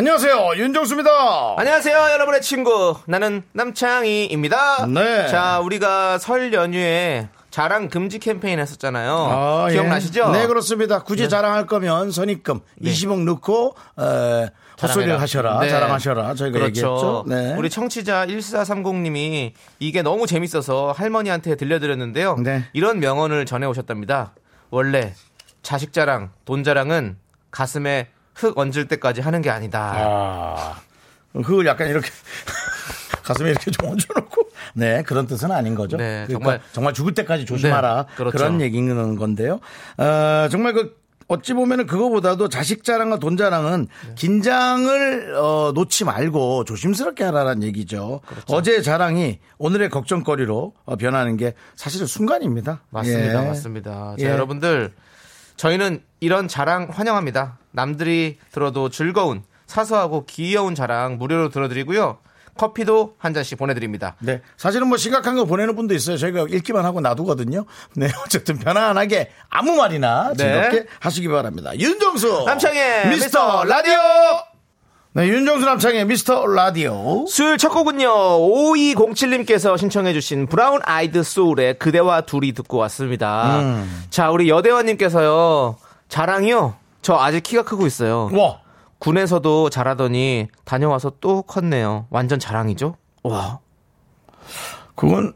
안녕하세요 윤정수입니다. 안녕하세요, 여러분의 친구. 나는 남창희입니다. 네. 자, 우리가 설 연휴에 자랑 금지 캠페인 했었잖아요. 아, 예. 기억나시죠? 네 그렇습니다. 굳이 자랑할 거면 선입금 20억 넣고 어, 헛소리를 하셔라 네. 자랑하셔라 저희가 그렇죠. 얘기했죠. 네. 우리 청취자 1430님이 이게 너무 재밌어서 할머니한테 들려드렸는데요. 네. 이런 명언을 전해 오셨답니다. 원래 자식 자랑, 돈 자랑은 가슴에 흙 얹을 때까지 하는 게 아니다. 아, 그걸 약간 이렇게 가슴에 이렇게 좀 얹어놓고 네 그런 뜻은 아닌 거죠. 네, 그러니까 정말- 정말 죽을 때까지 조심하라 네, 그렇죠. 그런 얘기는 건데요. 어, 정말 그 어찌 보면은 그거보다도 자식 자랑과 돈 자랑은 네. 긴장을 어, 놓지 말고 조심스럽게 하라는 얘기죠. 그렇죠. 어제의 자랑이 오늘의 걱정거리로 어, 변하는 게 사실은 순간입니다. 맞습니다. 예. 맞습니다. 예. 자, 여러분들 저희는 이런 자랑 환영합니다. 남들이 들어도 즐거운 사소하고 귀여운 자랑 무료로 들어드리고요. 커피도 한 잔씩 보내드립니다. 네. 사실은 뭐 심각한 거 보내는 분도 있어요. 저희가 읽기만 하고 놔두거든요. 네. 어쨌든 편안하게 아무 말이나 네. 즐겁게 하시기 바랍니다. 윤정수. 남창의 미스터 라디오. 네. 윤정수 남창의 미스터 라디오. 수요일 첫 곡은요. 5207님께서 신청해주신 브라운 아이드 소울의 그대와 둘이 듣고 왔습니다. 음. 자, 우리 여대화님께서요. 자랑이요. 저 아직 키가 크고 있어요. 와. 군에서도 자라더니 다녀와서 또 컸네요. 완전 자랑이죠? 와. 그건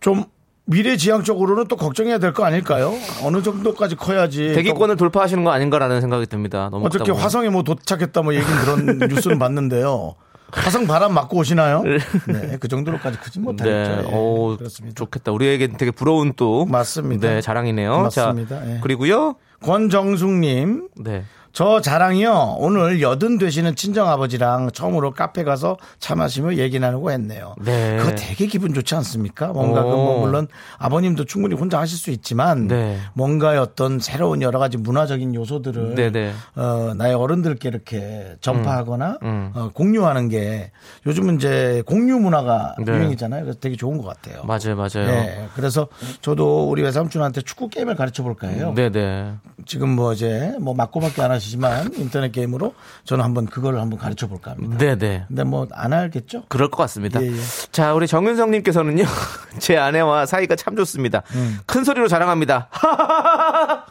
좀 미래지향적으로는 또 걱정해야 될 거 아닐까요? 어느 정도까지 커야지. 대기권을 돌파하시는 거 아닌가라는 생각이 듭니다. 너무 어떻게 보면. 화성에 뭐 도착했다 뭐 얘기는 그런 뉴스는 봤는데요. 화성 바람 맞고 오시나요? 네, 그 정도로까지 크진 못하겠죠. 네, 예, 오, 그렇습니다. 좋겠다. 우리에겐 되게 부러운 또 맞습니다. 네, 자랑이네요. 맞습니다. 자, 예. 그리고요. 권정숙님, 네. 저 자랑이요. 오늘 여든 되시는 친정아버지랑 처음으로 카페 가서 차 마시며 얘기 나누고 했네요. 네. 그거 되게 기분 좋지 않습니까? 뭔가 그 오. 뭐 물론 아버님도 충분히 혼자 하실 수 있지만 네. 뭔가의 어떤 새로운 여러 가지 문화적인 요소들을 네네. 어, 나의 어른들께 이렇게 전파하거나 음. 어, 공유하는 게 요즘은 이제 공유 문화가 네. 유행이잖아요. 그래서 되게 좋은 것 같아요. 맞아요, 맞아요. 네, 그래서 저도 우리 외삼촌한테 축구 게임을 가르쳐 볼까 해요. 네네. 지금 뭐 이제 뭐 맞고밖에 안 하시 지만 인터넷 게임으로 저는 한번 그거를 한번 가르쳐 볼까 합니다. 네네. 근데 뭐 안 알겠죠? 그럴 것 같습니다. 예, 예. 자, 우리 정윤성님께서는요, 제 아내와 사이가 참 좋습니다. 음. 큰 소리로 자랑합니다.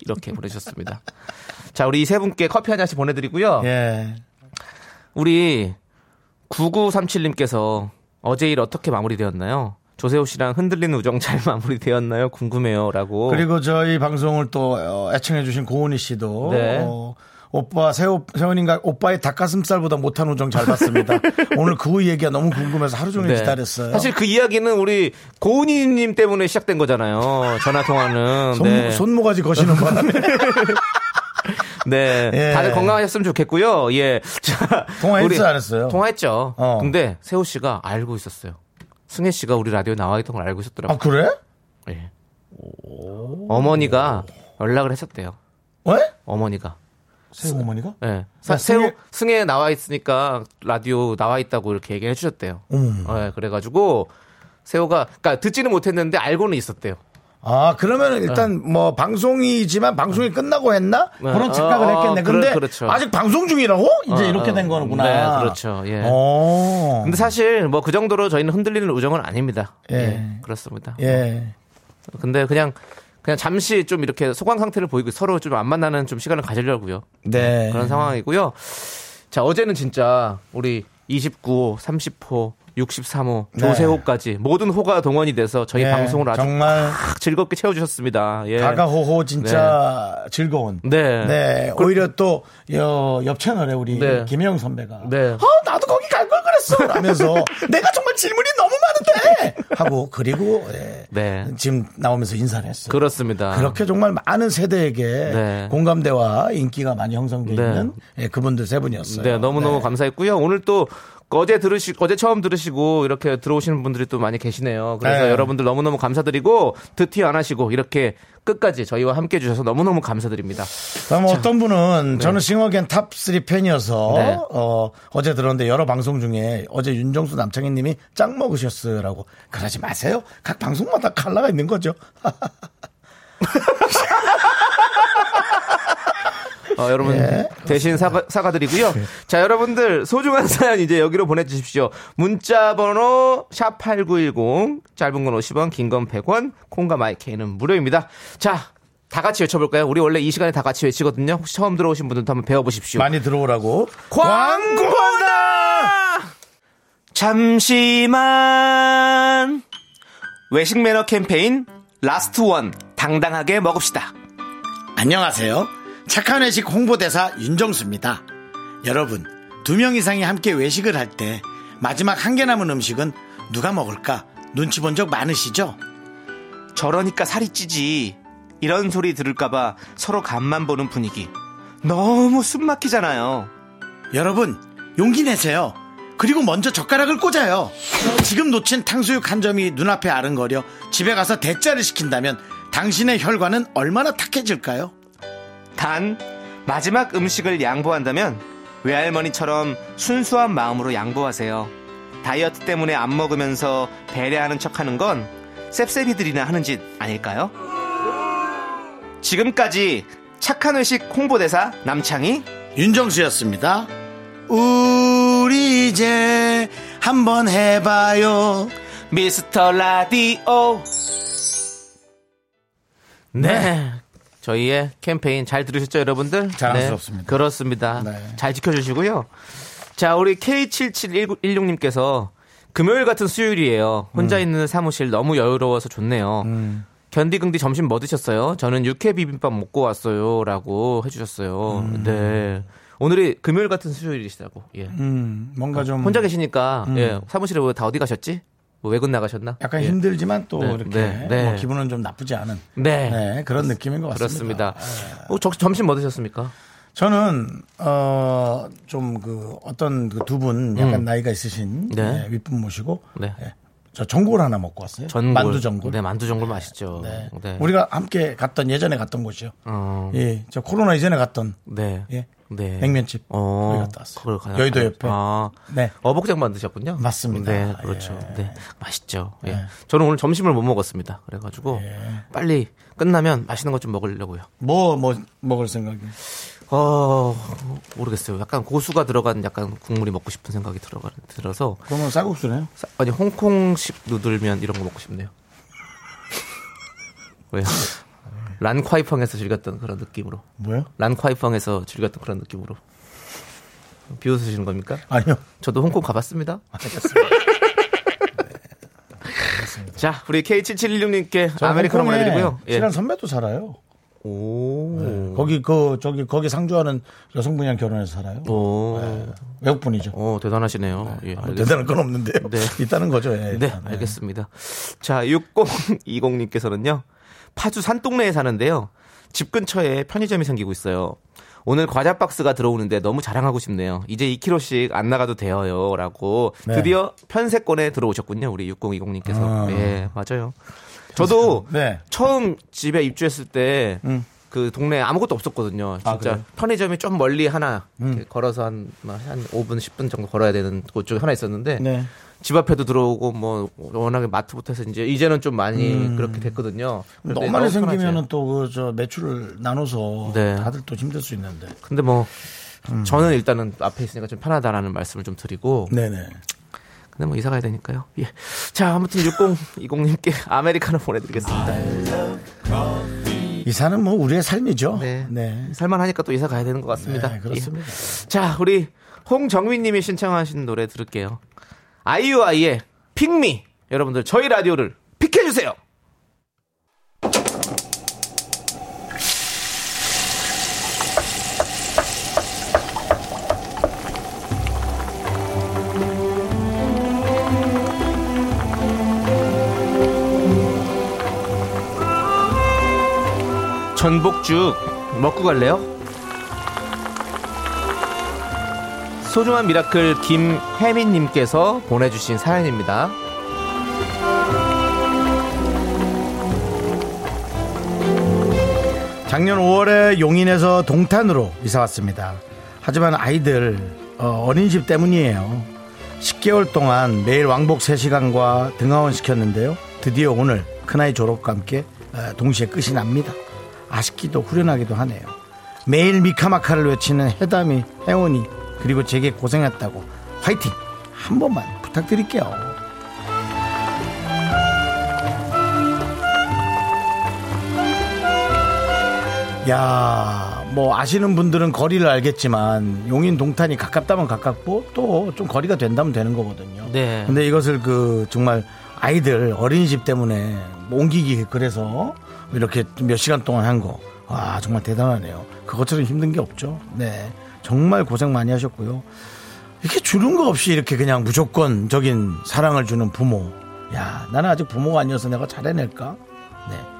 이렇게 보내주셨습니다. 자, 우리 이 세 분께 커피 한 잔씩 보내드리고요. 예. 우리 9937님께서 어제 일 어떻게 마무리되었나요? 조세호 씨랑 흔들리는 우정 잘 마무리되었나요? 궁금해요. 라고. 그리고 저희 방송을 또 어, 애청해 주신 고은희 씨도 네. 어, 오빠 세호 세훈인가 오빠의 닭가슴살보다 못한 우정 잘 봤습니다. 오늘 그 얘기가 너무 궁금해서 하루 종일 네. 기다렸어요. 사실 그 이야기는 우리 고은희님 때문에 시작된 거잖아요. 전화 통화는. 손, 네. 손모가지 거시는 바람에 네. 예. 다들 건강하셨으면 좋겠고요. 예. 자, 안 했어요? 통화했죠. 어. 근데 세호 씨가 알고 있었어요. 승혜 씨가 우리 라디오 나와 있던 걸 알고 아 있었더라고요. 그래? 예. 어머니가 연락을 했었대요. 왜? 어머니가. 세호 어머니가? 예. 사- 야, 세호, 승혜- 승혜 나와 있으니까 라디오 나와 있다고 이렇게 얘기해 주셨대요. 음. 예, 그래가지고 세호가, 그니까 듣지는 못했는데 알고는 있었대요. 아, 그러면 일단 뭐 방송이지만 방송이 끝나고 했나? 네. 그런 착각을 어, 어, 했겠네. 근데 그렇죠. 아직 방송 중이라고? 이제 어, 이렇게 어. 된 거구나. 네, 그렇죠. 예. 어. 근데 사실 뭐 그 정도로 저희는 흔들리는 우정은 아닙니다. 예. 예. 그렇습니다. 예. 근데 그냥 그냥 잠시 좀 이렇게 소강 상태를 보이고 서로 좀 안 만나는 좀 시간을 가지려고요. 네. 그런 상황이고요. 자, 어제는 진짜 우리 29호, 30호, 63호, 네. 조세호까지 모든 호가 동원이 돼서 저희 예, 방송을 아주 정말 팍 즐겁게 채워주셨습니다. 예. 가가호호 진짜 즐거운. 네. 네. 오히려 또, 여, 옆 채널에 우리 네. 김혜영 선배가. 네. 아, 나도 거기 갈걸 왔어 라면서 내가 정말 질문이 너무 많은데 하고 그리고 예, 네. 지금 나오면서 인사를 했어요. 그렇습니다. 그렇게 정말 많은 세대에게 네. 공감대와 인기가 많이 형성되어 네. 있는 예, 그분들 세 분이었어요. 네, 너무 너무 네. 감사했고요. 오늘 또 어제 들으시 어제 처음 들으시고 이렇게 들어오시는 분들이 또 많이 계시네요. 그래서 네. 여러분들 너무너무 감사드리고 듣튀 안 하시고 이렇게 끝까지 저희와 함께 해 주셔서 너무너무 감사드립니다. 그럼 어떤 분은 저는 싱어게인 탑3 팬이어서 네. 어, 어제 들었는데 여러 방송 중에 어제 윤정수 남창희 님이 짱 먹으셨어라고 그러지 마세요. 각 방송마다 칼라가 있는 거죠. 어, 여러분 예. 대신 사과, 사과드리고요. 자, 여러분들 소중한 사연 이제 여기로 보내주십시오. 문자 번호 샵 8910 짧은 건 50원 긴 건 100원 콩과 마이케이는 무료입니다. 자, 다 같이 외쳐볼까요? 우리 원래 이 시간에 다 같이 외치거든요. 혹시 처음 들어오신 분들도 한번 배워보십시오. 많이 들어오라고. 광고다! 잠시만. 외식 매너 캠페인 Last one 당당하게 먹읍시다. 안녕하세요. 착한 외식 홍보대사 윤정수입니다. 여러분, 두 명 이상이 함께 외식을 할 때 마지막 한 개 남은 음식은 누가 먹을까 눈치 본 적 많으시죠? 저러니까 살이 찌지. 이런 소리 들을까봐 서로 간만 보는 분위기. 너무 숨 막히잖아요. 여러분, 용기 내세요. 그리고 먼저 젓가락을 꽂아요. 지금 놓친 탕수육 한 점이 눈앞에 아른거려 집에 가서 대짜를 시킨다면 당신의 혈관은 얼마나 탁해질까요? 단, 마지막 음식을 양보한다면 외할머니처럼 순수한 마음으로 양보하세요. 다이어트 때문에 안 먹으면서 배려하는 척 하는 건 셉셉이들이나 하는 짓 아닐까요? 지금까지 착한 외식 홍보대사 남창희 윤정수였습니다. 우리 이제 한번 해봐요. 미스터 라디오 네. 저희의 캠페인 잘 들으셨죠, 여러분들? 자랑스럽습니다. 네, 그렇습니다. 네. 잘 지켜주시고요. 자, 우리 K7716님께서 금요일 같은 수요일이에요. 혼자 음. 있는 사무실 너무 여유로워서 좋네요. 견디긍디 점심 뭐 드셨어요? 저는 육회 비빔밥 먹고 왔어요. 라고 해주셨어요. 네. 오늘이 금요일 같은 수요일이시다고. 예. 음, 뭔가 좀 혼자 계시니까, 예. 사무실에 왜다 어디 가셨지? 뭐 외근 나가셨나? 약간 예. 힘들지만 또 네, 이렇게 네, 네. 뭐 기분은 좀 나쁘지 않은 네. 네, 그런 느낌인 것 같습니다. 그렇습니다. 어, 저, 점심 뭐 드셨습니까? 저는 어좀 그 어떤 그 두 분 약간 나이가 있으신 음. 네. 네, 윗분 모시고 네. 예, 저 전골 하나 먹고 왔어요. 전골. 만두 전골. 네, 만두 전골 맛있죠. 네. 네. 우리가 함께 갔던 예전에 갔던 곳이요. 어, 예, 저 코로나 이전에 갔던 네. 예, 네. 냉면집 어, 거기 갔다 왔어요. 그걸 여의도 옆에. 아, 네. 어복장 만드셨군요. 맞습니다. 네, 그렇죠. 예. 네, 맛있죠. 예. 네. 저는 오늘 점심을 못 먹었습니다. 그래가지고 예. 빨리 끝나면 맛있는 것 좀 먹으려고요. 뭐, 뭐, 먹을 생각이. 어, 모르겠어요. 약간 고수가 들어간 약간 국물이 먹고 싶은 생각이 들어가 들어서 그러면 쌀국수네요. 사- 아니 홍콩식 누들면 이런 거 먹고 싶네요. 왜요? 란콰이펑에서 즐겼던 그런 느낌으로. 뭐요? 란콰이펑에서 즐겼던 그런 느낌으로. 비웃으시는 겁니까? 아니요. 저도 홍콩 가봤습니다. 자, 우리 K7716님께 저 아메리카노 보내드리고요. 예. 친한 선배도 살아요. 오. 거기 그 저기 거기 상주하는 여성분이랑 결혼해서 살아요. 오. 외국 분이죠. 오, 대단하시네요. 예, 뭐 알겠습니다. 대단한 건 없는데요. 네. 있다는 거죠. 예, 네, 일단. 알겠습니다. 자, 6020님께서는요, 파주 산동네에 사는데요, 집 근처에 편의점이 생기고 있어요. 오늘 과자 박스가 들어오는데 너무 자랑하고 싶네요. 이제 2kg씩 안 나가도 돼요. 라고 네. 드디어 편세권에 들어오셨군요. 우리 6020님께서. 아. 예, 맞아요. 저도 네. 처음 집에 입주했을 때, 음. 그 동네에 아무것도 없었거든요. 아, 진짜? 음. 편의점이 좀 멀리 하나 이렇게 걸어서 한, 한 5분, 10분 정도 걸어야 되는 곳 쪽에 하나 있었는데 네. 집 앞에도 들어오고 뭐 워낙에 마트부터 해서 이제 이제는 좀 많이 그렇게 됐거든요. 음. 너무 많이 생기면은 편하지. 또그 저 매출을 나눠서 네. 다들 또 힘들 수 있는데. 근데 뭐 음. 저는 일단은 앞에 있으니까 좀 편하다라는 말씀을 좀 드리고 네네. 근데 뭐 이사 가야 되니까요. 예. 자, 아무튼 6020님께 아메리카노 보내드리겠습니다. 이사는 뭐 우리의 삶이죠. 네. 네. 살만하니까 또 이사 가야 되는 것 같습니다. 네, 그렇습니다. 예. 자, 우리 홍정민님이 신청하신 노래 들을게요. 아이유아이의 픽미. 여러분들 저희 라디오를 픽해주세요. 전복죽 먹고 갈래요? 소중한 미라클 김혜민님께서 보내주신 사연입니다. 작년 5월에 용인에서 동탄으로 이사 왔습니다. 하지만 아이들 어, 어린이집 때문이에요. 10개월 동안 매일 왕복 3시간과 등하원 시켰는데요. 드디어 오늘 큰아이 졸업과 함께 어, 동시에 끝이 납니다. 아쉽기도 후련하기도 하네요. 매일 미카마카를 외치는 해담이 혜원이 그리고 제게 고생했다고 화이팅 한 번만 부탁드릴게요. 야, 뭐 아시는 분들은 거리를 알겠지만 용인 동탄이 가깝다면 가깝고 또 좀 거리가 된다면 되는 거거든요. 네. 근데 이것을 그 정말 아이들 어린이집 때문에 옮기기 그래서 이렇게 몇 시간 동안 한 거. 와, 정말 대단하네요. 그것처럼 힘든 게 없죠. 네. 정말 고생 많이 하셨고요. 이렇게 주는 거 없이 이렇게 그냥 무조건적인 사랑을 주는 부모. 야, 나는 아직 부모가 아니어서 내가 잘해낼까?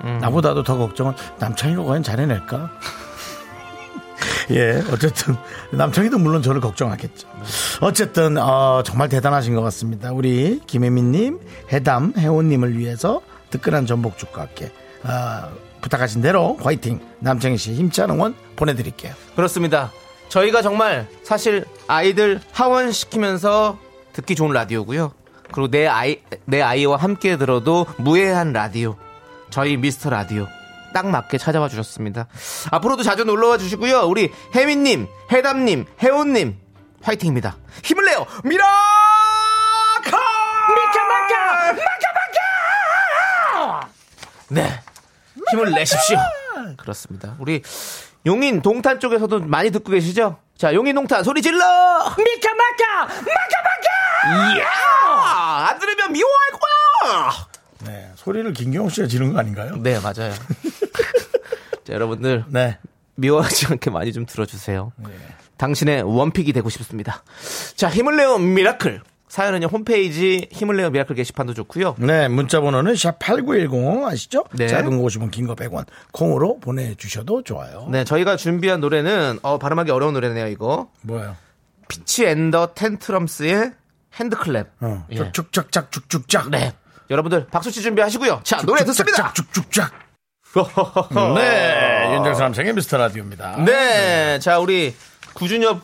네. 나보다도 더 걱정은 남창이가 과연 잘해낼까? 예, 어쨌든 남창이도 물론 저를 걱정하겠죠. 어쨌든 어, 정말 대단하신 것 같습니다. 우리 김혜민님, 해담, 해온님을 위해서 뜨끈한 전복죽과 함께 어, 부탁하신 대로 화이팅 남창희 씨 힘찬 응원 보내드릴게요. 그렇습니다. 저희가 정말 사실 아이들 하원시키면서 듣기 좋은 라디오고요. 그리고 내 아이 내 아이와 함께 들어도 무해한 라디오. 저희 미스터 라디오 딱 맞게 찾아와 주셨습니다. 앞으로도 자주 놀러와 주시고요. 우리 혜민님, 해담님, 혜온님 화이팅입니다. 힘을 내요, 미라카! 미카마카, 마카마카! 네, 힘을 내십시오. 그렇습니다. 우리 용인 동탄 쪽에서도 많이 듣고 계시죠? 자, 용인 동탄 소리 질러! 미카마카! 마카마카! 이야! 안 들으면 미워할 거야! 네, 소리를 김경호 씨가 지른 거 아닌가요? 네, 맞아요. 자, 여러분들 네. 미워하지 않게 많이 좀 들어주세요. 당신의 one pick이 되고 싶습니다. 자, 힘을 내요 미라클. 사연은요, 홈페이지 힘을 내요 미라클 게시판도 좋고요. 네, 문자 번호는 샵 8910 아시죠? 네. 짧은 거 50원, 긴 거 100원. 콩으로 보내주셔도 좋아요. 네, 저희가 준비한 노래는, 어, 발음하기 어려운 노래네요, 이거. 뭐예요? Fitz and the Tantrums의 HandClap. 어, 예. 쭉쭉쫙 쭉쭉쫙. 네. 여러분들 박수치 준비하시고요. 자, 노래 듣습니다. 쭉쭉쫙. 네, 윤정수 남창의 미스터 라디오입니다. 네. 자, 우리 구준엽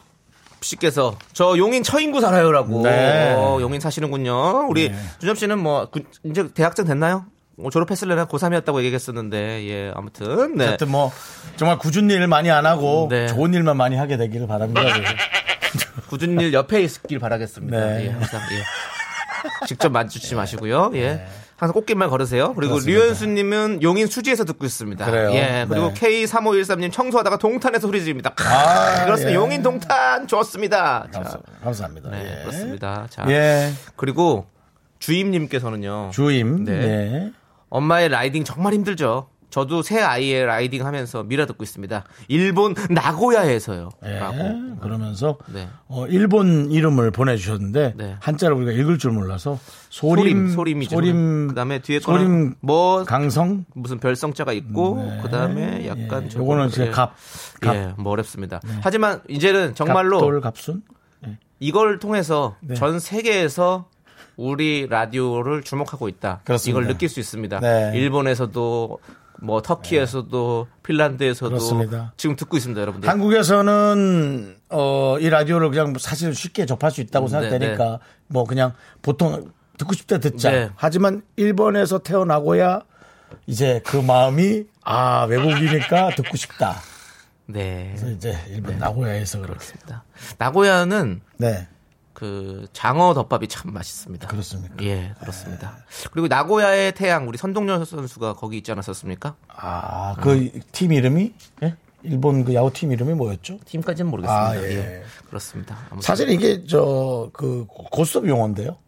씨께서 저 용인 처인구 살아요라고. 네. 어, 용인 사시는군요. 우리 준엽 씨는 뭐 구- 이제 대학생 됐나요? 뭐 졸업했을래나 고3이었다고 얘기했었는데 예 아무튼 네 하여튼 뭐 정말 굳은 일 많이 안 하고 네. 좋은 일만 많이 하게 되기를 바랍니다. 굳은 일 옆에 있길 바라겠습니다. 네. 예, 항상 예. 직접 만지지 마시고요. 예. 항상 꽃길만 걸으세요. 그리고 그렇습니다. 류현수님은 용인 수지에서 듣고 있습니다. 그래요? 예. 그리고 네. K3513님 청소하다가 동탄에서 소리 지릅니다. 아, 그렇습니다. 예. 용인 동탄 좋습니다. 자, 감사, 감사합니다. 네, 예. 그렇습니다. 자, 예, 그리고 주임님께서는요. 주임. 네. 네. 엄마의 riding 정말 힘들죠. 저도 세 아이의 riding 하면서 미라 듣고 있습니다. 일본 나고야에서요. 예, 라고. 그러면서 네. 어, 일본 이름을 보내주셨는데 네. 한자를 우리가 읽을 줄 몰라서 소림, 소림, 소림이죠. 소림, 그다음에 뒤에 소림 뭐 강성. 무슨 별성자가 있고 네. 그다음에 약간 예, 요거는 이제 예. 갑, 갑. 예, 뭐 어렵습니다. 하지만 이제는 정말로 갑돌 갑순. 이걸 통해서 네. 전 세계에서 우리 라디오를 주목하고 있다. 그렇습니다. 이걸 느낄 수 있습니다. 네. 일본에서도 뭐 터키에서도 핀란드에서도 그렇습니다. 지금 듣고 있습니다, 여러분들. 한국에서는 어, 이 라디오를 그냥 사실 쉽게 접할 수 있다고 네, 생각되니까 뭐 그냥 보통 듣고 싶다 듣자. 네. 하지만 일본에서 태어나고야 이제 그 마음이 아 외국이니까 듣고 싶다. 네. 그래서 이제 일본 나고야에서 그렇게. 나고야는 네, 그 장어 덮밥이 참 맛있습니다. 그렇습니까? 예, 그렇습니다. 그리고 나고야의 태양 우리 선동열 선수가 거기 있지 않았었습니까? 아 그 팀 이름이 예? 일본 그 야구 팀 이름이 뭐였죠? 팀까지는 모르겠습니다. 아, 예. 예. 그렇습니다. 사실 이게 저 그 고스톱 용어인데요.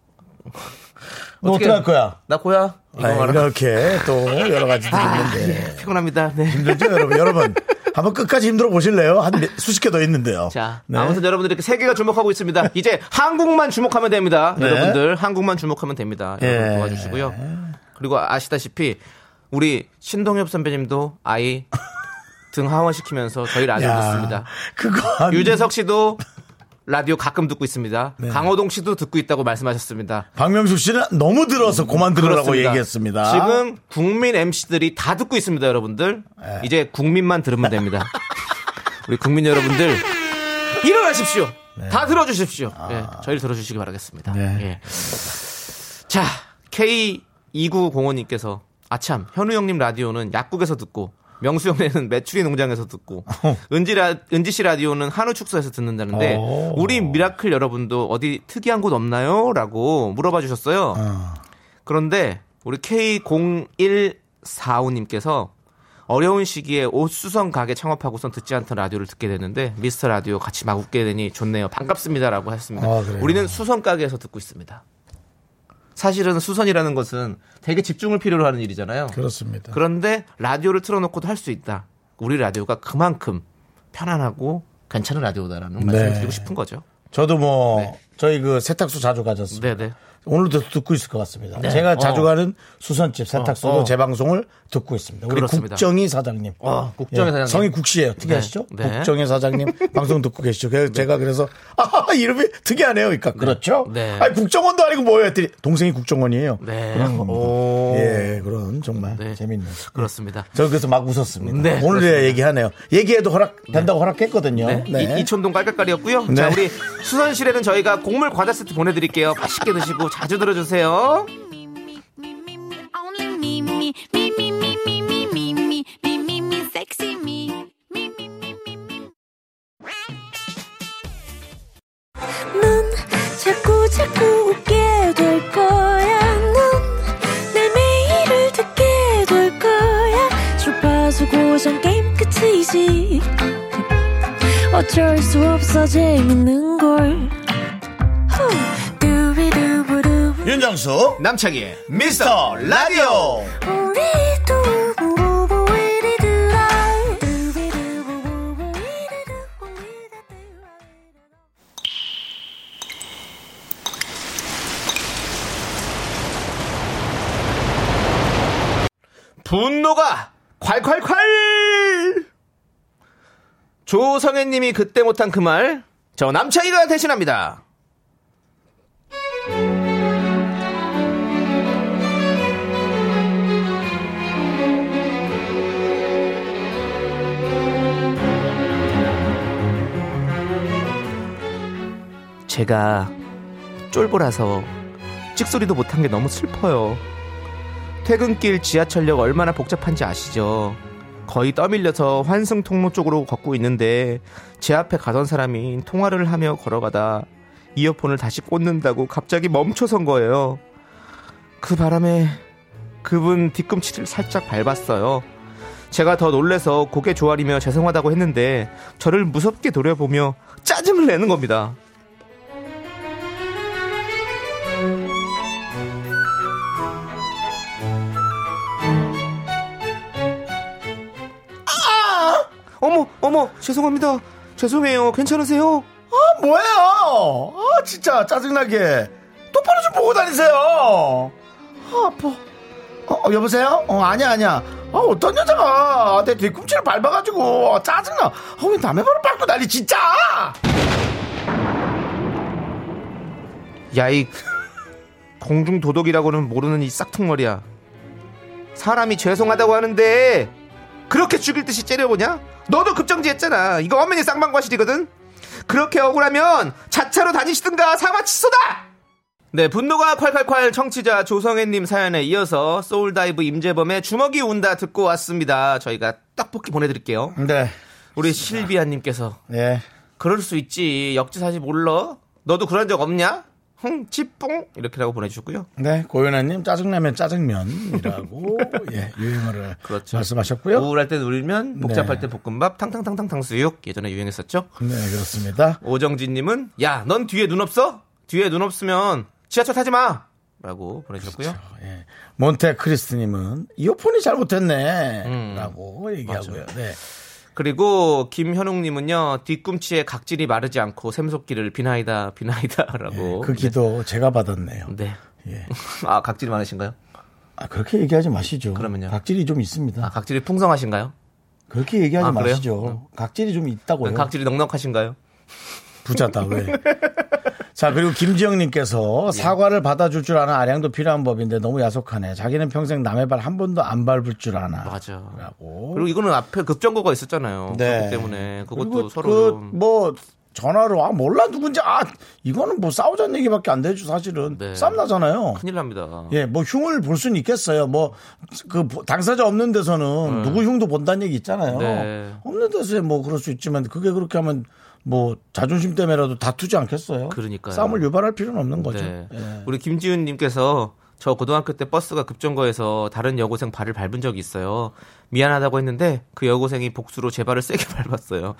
너 어떻게- 할 거야? 나 고야 이거 아? 이렇게 또 여러 가지도 있는데 예, 피곤합니다. 네. 힘들죠, 여러분. 여러분 한번 끝까지 힘들어 보실래요? 한 몇- 수십 개 더 있는데요. 자, 네. 아무튼 여러분들 이렇게 세계가 주목하고 있습니다. 이제 한국만 주목하면 됩니다. 네. 여러분들 한국만 주목하면 됩니다. 여러분 예. 도와주시고요. 그리고 아시다시피 우리 신동엽 선배님도 아이 등 하원시키면서 저희 라디오 야, 듣습니다. 그거 유재석 씨도 라디오 가끔 듣고 있습니다. 네. 강호동 씨도 듣고 있다고 말씀하셨습니다. 박명수 씨는 너무 들어서 그만 들으라고 그렇습니다. 얘기했습니다. 지금 국민 MC들이 다 듣고 있습니다, 여러분들. 네. 이제 국민만 들으면 됩니다. 우리 국민 여러분들 일어나십시오. 다 들어주십시오. 예, 저희를 들어주시기 바라겠습니다. 네. 예. 자, K2905님께서 아참 현우 형님 라디오는 약국에서 듣고 명수 형네는 메추리 농장에서 듣고 은지 라 은지 씨 라디오는 한우 축사에서 듣는다는데 오. 우리 미라클 여러분도 어디 특이한 곳 없나요?라고 물어봐 주셨어요. 어. 그런데 우리 K0145님께서 어려운 시기에 옷 수선 가게 창업하고선 듣지 않던 라디오를 듣게 됐는데 미스터 라디오 같이 막 웃게 되니 좋네요. 반갑습니다라고 했습니다. 아? 우리는 수선 가게에서 듣고 있습니다. 사실은 수선이라는 것은 되게 집중을 필요로 하는 일이잖아요. 그렇습니다. 그런데 라디오를 틀어놓고도 할 수 있다. 우리 라디오가 그만큼 편안하고 괜찮은 라디오다라는 말씀을 네. 드리고 싶은 거죠. 저도 뭐 네. 저희 그 세탁소 자주 가졌습니다. 네네. 오늘도 듣고 있을 것 같습니다. 네. 제가 자주 어. 가는 수선집 세탁소도 어, 어. 제 방송을 듣고 있습니다. 우리 그렇습니다. 국정희 사장님. 어, 국정희 예, 사장님. 성이 국시예요. 특이하시죠? 네. 네. 국정희 사장님 방송 듣고 계시죠? 그래서 제가 그래서 아 이름이 특이하네요. 그러니까 그렇죠? 네. 아니 국정원도 아니고 뭐예요? 했더니 동생이 국정원이에요. 네. 그런 겁니다. 오. 예, 그런 정말 네. 재밌는. 그렇습니다. 저 그래서 막 웃었습니다. 네, 오늘 그렇습니다. 얘기하네요. 얘기해도 허락 된다고 허락했거든요. 네. 네. 이, 촌동 깔깔깔이었고요. 네. 자, 우리 수선실에는 저희가 곡물 과자 세트 보내 드릴게요. 맛있게 드시고 자주 들어주세요. 어쩔 수 없어 재밌는 걸. 윤정수 남창희의 미스터 라디오. 분노가 콸콸콸! 조성애님이 그때 못한 그 말, 저 남창희가 대신합니다. 제가 쫄보라서 찍소리도 못한 게 너무 슬퍼요. 퇴근길 지하철역 얼마나 복잡한지 아시죠? 거의 떠밀려서 환승 통로 쪽으로 걷고 있는데 제 앞에 가던 사람이 통화를 하며 걸어가다 이어폰을 다시 꽂는다고 갑자기 멈춰선 거예요. 그 바람에 그분 뒤꿈치를 살짝 밟았어요. 제가 더 놀래서 고개 조아리며 죄송하다고 했는데 저를 무섭게 노려보며 짜증을 내는 겁니다. 어머, 죄송합니다. 죄송해요. 괜찮으세요? 아, 뭐예요? 아, 진짜 짜증나게. 똑바로 좀 보고 다니세요. 아, 아파. 어, 어, 여보세요? 어, 아니야, 아니야. 아, 어떤 여자가 내 뒤꿈치를 밟아가지고 아, 짜증나. 아, 왜 남의 발을 밟고 난리 진짜. 야, 이 공중 도덕이라고는 모르는 이 싹퉁머리야. 사람이 죄송하다고 하는데 그렇게 죽일 듯이 째려보냐? 너도 급정지했잖아. 이거 엄연히 쌍방과실이거든. 그렇게 억울하면 자차로 다니시든가 사마치소다. 네, 분노가 콸콸콸 청취자 조성애님 사연에 이어서 소울다이브 임재범의 주먹이 운다 듣고 왔습니다. 저희가 떡볶이 보내드릴게요. 네. 우리 실비아님께서 네. 그럴 수 있지. 역지사지 몰라. 너도 그런 적 없냐? 흥, 치뽕 이렇게라고 보내주셨고요. 네. 고윤아님, 짜증나면 짜장면이라고, 예, 유행어를 그렇죠. 말씀하셨고요. 우울할 때 울면, 복잡할 네. 때 볶음밥, 탕탕탕탕 탕수육 예전에 유행했었죠. 네, 그렇습니다. 오정진님은 야, 넌 뒤에 눈 없어? 뒤에 눈 없으면 지하철 타지 마. 라고 보내주셨고요. 예. 몬테 크리스트님은 이어폰이 잘못했네. 음. 라고 얘기하고요. 네. 그리고 김현웅님은요 뒤꿈치에 각질이 마르지 않고 샘솟기를 비나이다 비나이다라고. 그 기도 제가 받았네요. 네. 예. 아 각질이 많으신가요? 아, 그렇게 얘기하지 마시죠. 그러면요? 각질이 좀 있습니다. 아 각질이 풍성하신가요? 그렇게 얘기하지 아? 마시죠. 각질이 좀 있다고요. 각질이 넉넉하신가요? 부자다 왜? 자 그리고 김지영님께서 사과를 받아줄 줄 아는 아량도 필요한 법인데 너무 야속하네. 자기는 평생 남의 발 한 번도 안 밟을 줄 아나. 맞아. 라고. 그리고 이거는 앞에 급정거가 있었잖아요. 네. 그렇기 때문에 그것도 그리고 서로 그좀뭐 전화로 아 몰라 누군지 아 이거는 뭐 싸우자는 얘기밖에 안 되죠 사실은 네. 싸움 나잖아요. 큰일 납니다. 예, 뭐 흉을 볼 수는 있겠어요. 뭐 그 당사자 없는 데서는 누구 흉도 본다는 얘기 있잖아요. 네. 없는 데서 뭐 그럴 수 있지만 그게 그렇게 하면 뭐 자존심 때문에라도 다투지 않겠어요. 그러니까요. 싸움을 유발할 필요는 없는 거죠. 네. 예. 우리 김지훈님께서 저 고등학교 때 버스가 급정거해서 다른 여고생 발을 밟은 적이 있어요. 미안하다고 했는데 그 여고생이 복수로 제 발을 세게 밟았어요.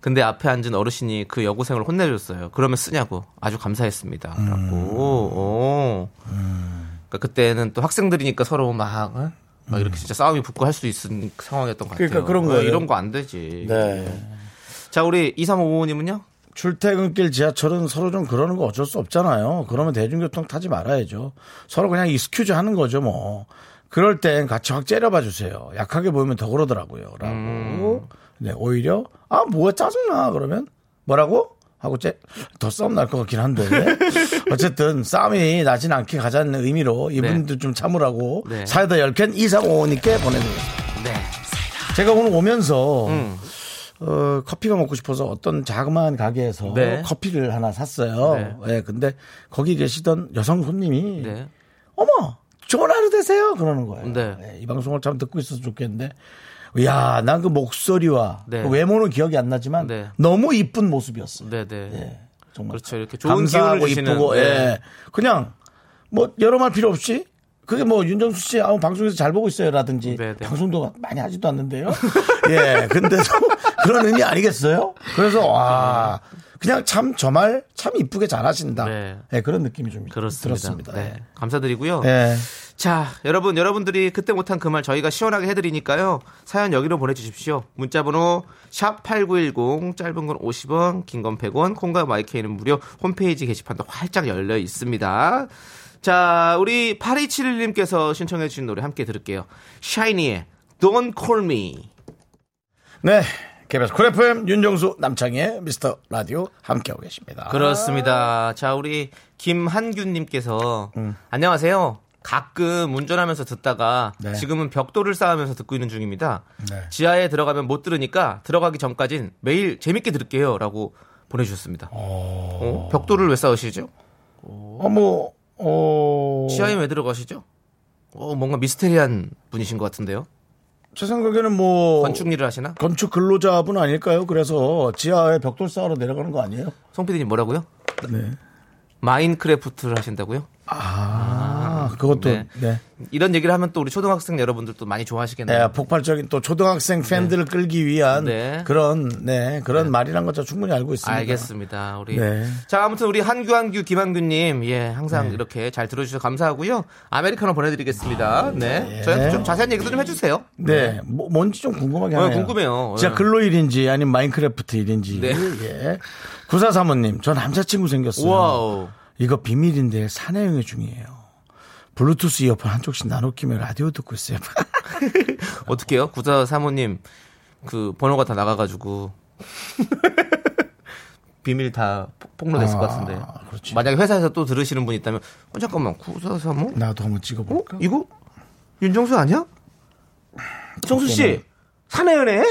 근데 앞에 앉은 어르신이 그 여고생을 혼내줬어요. 그러면 쓰냐고 아주 감사했습니다. 음. 라고. 오. 그러니까 그때는 또 학생들이니까 서로 막, 어? 막 이렇게 진짜 싸움이 붙고 할 수 있는 상황이었던 것 같아요. 음. 그러니까 그런 어, 거예요. 이런 거 안 되지. 네. 자, 우리 2355님은요? 출퇴근길 지하철은 서로 좀 그러는 거 어쩔 수 없잖아요. 그러면 대중교통 타지 말아야죠. 서로 그냥 excuse 하는 거죠, 뭐. 그럴 땐 같이 확 째려봐 주세요. 약하게 보이면 더 그러더라고요. 라고. 음. 네, 오히려, 아, 뭐야, 짜증나. 그러면, 뭐라고? 하고 째, 더 싸움 날 것 같긴 한데. 어쨌든, 싸움이 나진 않게 가자는 의미로 이분들 좀 참으라고 네. 사이다 10캔 2355님께 보내드리겠습니다. 네. 제가 오늘 오면서 음. 어, 커피가 먹고 싶어서 어떤 자그마한 가게에서 네. 커피를 하나 샀어요. 네. 예, 근데 거기 계시던 여성 손님이 네. 어머, 좋은 하루 되세요. 그러는 거예요. 네. 예, 이 방송을 참 듣고 있어서 좋겠는데. 야, 난 그 목소리와 네. 그 외모는 기억이 안 나지만 네. 너무 이쁜 모습이었어요. 네, 네. 예, 정말. 그렇죠. 이렇게 좋은 감사하고 기운을 주시는 이쁘고, 네. 예. 그냥 뭐 여러 말 필요 없이 그게 뭐 윤정수 씨 아, 방송에서 잘 보고 있어요라든지 네, 네. 방송도 많이 하지도 않는데요. 예, 근데도 그런 의미 아니겠어요? 그래서 와 그냥 참 저말 참 이쁘게 잘하신다. 네. 예, 그런 느낌이 좀 그렇습니다. 들었습니다. 네. 감사드리고요. 예. 자, 여러분, 여러분들이 그때 못한 그 말 저희가 시원하게 해드리니까요. 사연 여기로 보내주십시오. 문자번호 샵 8910, 짧은 건 50원, 긴 건 100원, 콩과 마이케이는 무료, 홈페이지 게시판도 활짝 열려 있습니다. 자, 우리 8271님께서 신청해주신 노래 함께 들을게요. 샤이니의 Don't Call Me. 네. KBS 쿨 FM 윤정수 남창희의 미스터 라디오 함께하고 계십니다. 그렇습니다. 자, 우리 김한균님께서 안녕하세요. 가끔 운전하면서 듣다가 네. 지금은 벽돌을 쌓으면서 듣고 있는 중입니다. 네. 지하에 들어가면 못 들으니까 들어가기 전까진 매일 재밌게 들을게요 라고 보내주셨습니다. 어, 벽돌을 왜 쌓으시죠? 어, 뭐, 어. 지하에 왜 들어가시죠? 어, 뭔가 미스테리한 분이신 것 같은데요. 제 생각에는 뭐. 건축 일을 하시나? 건축 근로자분 아닐까요? 그래서 지하에 벽돌 쌓으러 내려가는 거 아니에요? 송 PD님 뭐라고요? 네. 마인크래프트를 하신다고요? 아, 그것도, 네. 네. 이런 얘기를 하면 또 우리 초등학생 여러분들도 많이 좋아하시겠네요. 네, 폭발적인 또 초등학생 팬들을 끌기 위한 네. 그런, 네, 그런 말이란 것저 충분히 알고 있습니다. 알겠습니다. 우리 네. 자 아무튼 우리 한규 한규 김한규님 예 항상 이렇게 잘 들어주셔서 감사하고요. 아메리카노 보내드리겠습니다. 네, 저희한테 좀 자세한 얘기도 좀 해주세요. 네, 뭐, 뭔지 좀 궁금하게 어, 하네요. 궁금해요. 진짜 예. 근로일인지 아니면 마인크래프트 일인지. 네. 예. 구사사모님, 저 남자친구 생겼어요. Wow. 이거 비밀인데 사내연애 중이에요. 블루투스 이어폰 한쪽씩 나눠 끼며 라디오 듣고 있어요. 어떻게요? 구사 사모님 그 번호가 다 나가가지고 비밀 다 폭- 폭로됐을 것 같은데. 그렇지. 만약에 회사에서 또 들으시는 분 있다면 어 잠깐만 구사 사모? 나도 한번 어? 찍어볼까? 이거 윤정수 아니야? 정수 씨 사내 연애?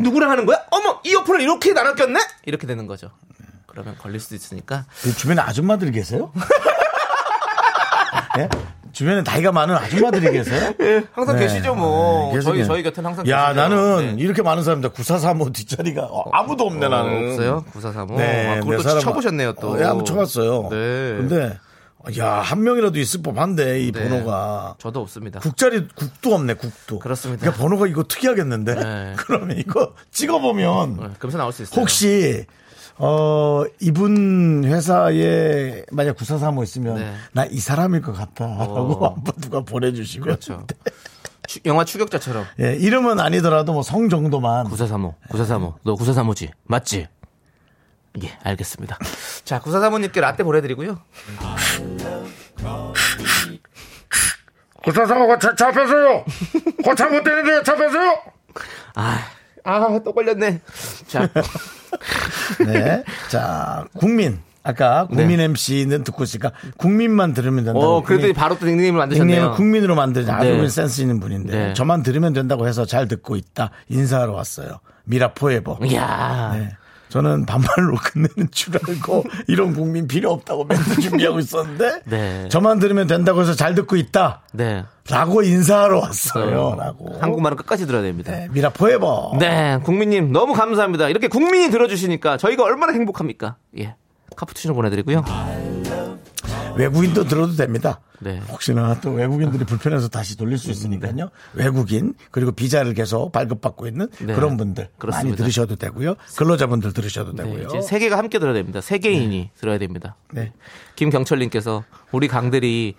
누구랑 하는 거야? 어머 이어폰을 이렇게 나눠 꼈네? 이렇게 되는 거죠. 그러면 걸릴 수도 있으니까 그 주변에 아줌마들 계세요? 예? 주변에 나이가 많은 아줌마들이 계세요? 항상 네. 계시죠 뭐. 네, 저희 계시네요. 저희 곁은 항상 야, 계시죠. 나는 네. 이렇게 많은 사람들 9435 뒷자리가 어, 아무도 없네, 어, 나는. 없어요? 9435. 네, 아, 그걸 내또 사람- 쳐보셨네요, 또. 어, 예, 한번 쳐봤어요. 네. 근데, 야, 한 명이라도 있을 법한데, 이 네. 번호가. 저도 없습니다. 국자리, 국도 없네, 국도. 그렇습니다. 그러니까 번호가 이거 특이하겠는데? 네. 그러면 이거 찍어보면, 네, 금세 나올 수 있어요. 혹시, 어, 이분 회사에 만약 9435 있으면, 네. 나이 사람일 것 같다. 라고 어. 한번 누가 보내주시면. 그렇죠. 추- 영화 추격자처럼. 예, 이름은 아니더라도 뭐 성 정도만. 9435, 9435. 너 9435지? 맞지? 예, 알겠습니다. 자, 9435님께 라떼 보내드리고요. 9435가 차, 잡혔어요! 거차 못 되는데 잡혔어요! 아, 아, 또 걸렸네. 자, 네. 자, 국민. 아까 국민 MC는 듣고 있으니까 국민만 들으면 된다고. 네. 어, 그래도 국민- 바로 또 닉네임을 만드셨네요. 국민으로 만든 아주 네. 센스 있는 분인데 네. 저만 들으면 된다고 해서 잘 듣고 있다 인사하러 왔어요. 미라 포에버. 이야. 네. 저는 반말로 끝내는 줄 알고 이런 국민 필요 없다고 멘트 준비하고 있었는데 네. 저만 들으면 된다고 해서 잘 듣고 있다 네. 라고 인사하러 왔어요. 라고. 한국말은 끝까지 들어야 됩니다. 네, 미라 포에버. 네, 국민님 너무 감사합니다. 이렇게 국민이 들어주시니까 저희가 얼마나 행복합니까? 예. 카푸치노 보내드리고요. 외국인도 들어도 됩니다. 네. 혹시나 또 외국인들이 불편해서 다시 돌릴 수 있으니까요. 외국인 그리고 비자를 계속 발급받고 있는 네. 그런 분들 많이 그렇습니다. 들으셔도 되고요. 근로자분들 들으셔도 네, 되고요. 이제 세계가 함께 들어야 됩니다. 세계인이 들어야 됩니다. 네. 김경철님께서 우리 강들이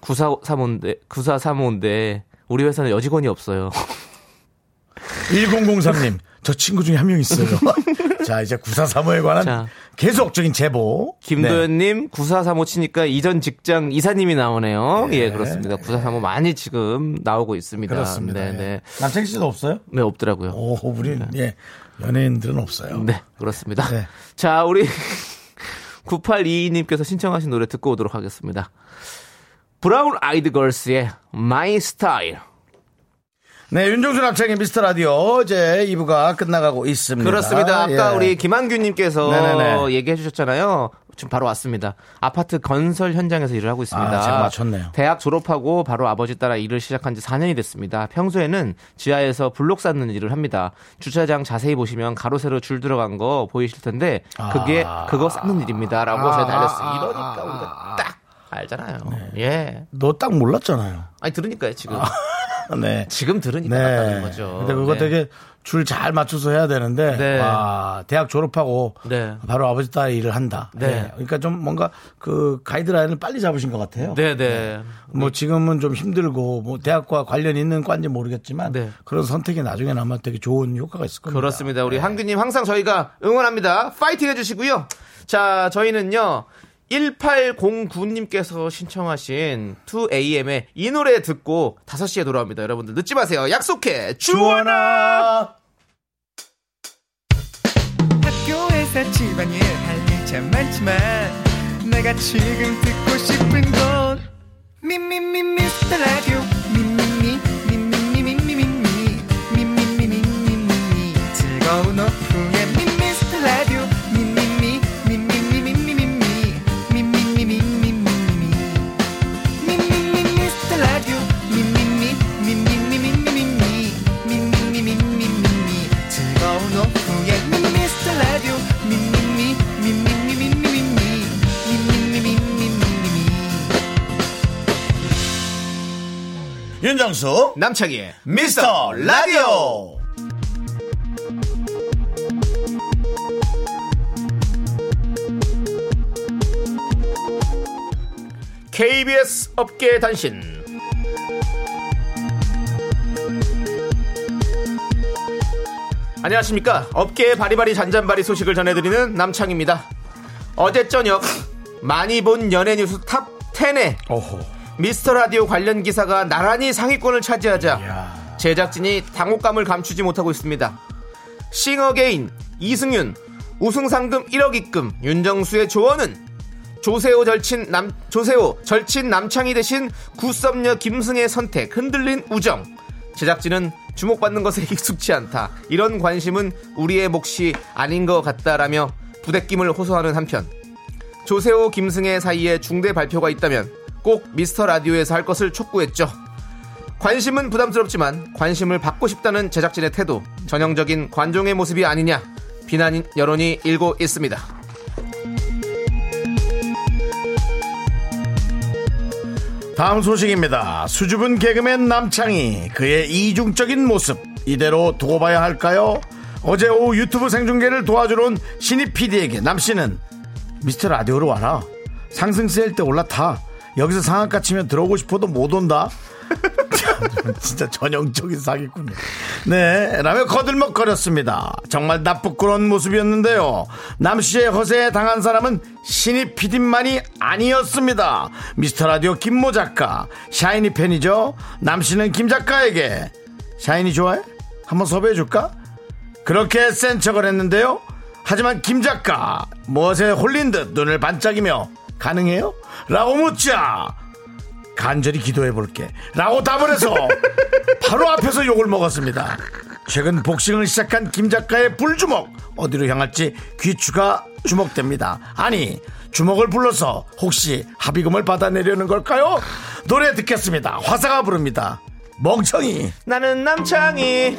9435인데, 9435인데 우리 회사는 여직원이 없어요. 1003님, 저 친구 중에 한 명 있어요. 자, 이제 9435에 관한 자. 계속적인 제보. 네. 김도현님 9435 치니까 이전 직장 이사님이 나오네요. 예, 그렇습니다. 9435 많이 지금 나오고 있습니다. 그렇습니다. 네, 예. 네. 남창희 씨도 없어요? 네, 없더라고요. 오, 우리 예. 연예인들은 없어요. 네, 그렇습니다. 네. 자, 우리 9822님께서 신청하신 노래 듣고 오도록 하겠습니다. 브라운 아이드 걸스의 My Style. 네, 윤종수 남창희 미스터 라디오 어제 2부가 끝나가고 있습니다. 그렇습니다. 아까 예. 우리 김한규님께서 네네네. 얘기해 주셨잖아요. 지금 바로 왔습니다. 아파트 건설 현장에서 일을 하고 있습니다. 아, 제가 맞췄네요. 대학 졸업하고 바로 아버지 따라 일을 시작한 지 4년이 됐습니다. 평소에는 지하에서 블록 쌓는 일을 합니다. 주차장 자세히 보시면 가로 세로 줄 들어간 거 보이실 텐데 그게 아. 그거 쌓는 일입니다라고 제가 달렸어요. 이러니까 우리가 딱 알잖아요. 네. 예. 너 딱 몰랐잖아요. 아니 들으니까요 지금. 네. 지금 들으니까 네. 낫다는 거죠. 근데 그거 네. 되게 줄 잘 맞춰서 해야 되는데 네. 와, 대학 졸업하고 네. 바로 아버지 딸 일을 한다. 네. 네. 그러니까 좀 뭔가 그 가이드라인을 빨리 잡으신 것 같아요. 네, 네. 뭐 지금은 좀 힘들고 뭐 대학과 관련 있는 과인지 모르겠지만 네. 그런 선택이 나중에 아마 되게 좋은 효과가 있을 겁니다. 그렇습니다. 우리 한규님 항상 저희가 응원합니다. 파이팅 해주시고요. 자, 저희는요. 1809님께서 신청하신 2AM의 이 노래 듣고 5시에 돌아옵니다. 여러분들 늦지 마세요. 약속해. 주원아! 학교에서 집안일 할 일 참 많지만 내가 지금 듣고 싶은 건 미미미 미스터 라디오 미미미 미미미 미미미 미미미 미미미 즐거운 오후 윤정수 남창희의 미스터 라디오. KBS 업계 단신. 안녕하십니까. 업계의 바리바리 잔잔바리 소식을 전해드리는 남창희입니다. 어제 저녁 많이 본 연예 뉴스 탑 10에 오호. 미스터 라디오 관련 기사가 나란히 상위권을 차지하자 야. 제작진이 당혹감을 감추지 못하고 있습니다. 싱어게인 이승윤 우승 상금 1억 입금 윤정수의 조언은 조세호 절친 남 조세호 절친 남창희 대신 구썸녀 김승의 선택 흔들린 우정 제작진은 주목받는 것에 익숙치 않다 이런 관심은 우리의 몫이 아닌 것 같다라며 부대낌을 호소하는 한편 조세호 김승의 사이에 중대 발표가 있다면 꼭 미스터 라디오에서 할 것을 촉구했죠. 관심은 부담스럽지만 관심을 받고 싶다는 제작진의 태도, 전형적인 관종의 모습이 아니냐 비난 여론이 일고 있습니다. 다음 소식입니다. 수줍은 개그맨 남창희 그의 이중적인 모습 이대로 두고 봐야 할까요? 어제 오후 유튜브 생중계를 도와주러 온 신입 PD에게 남씨는 미스터 라디오로 와라. 상승세일 때 올라타. 여기서 상한가 치면 들어오고 싶어도 못 온다. 참, 진짜 전형적인 사기꾼이에요. 네, 라며 거들먹거렸습니다. 정말 나쁘끄러운 모습이었는데요. 남씨의 허세에 당한 사람은 신입 PD만이 아니었습니다. 미스터 라디오 김모 작가, 샤이니 팬이죠. 남씨는 김 작가에게 샤이니 좋아해? 한번 섭외해 줄까? 그렇게 센 척을 했는데요. 하지만 김 작가 무엇에 홀린 듯 눈을 반짝이며 가능해요? 라고 묻자 간절히 기도해 볼게 라고 답을 해서 바로 앞에서 욕을 먹었습니다. 최근 복싱을 시작한 김 작가의 불주먹 어디로 향할지 귀추가 주목됩니다. 아니 주먹을 불러서 혹시 합의금을 받아내려는 걸까요? 노래 듣겠습니다. 화사가 부릅니다. 멍청이 나는 남창이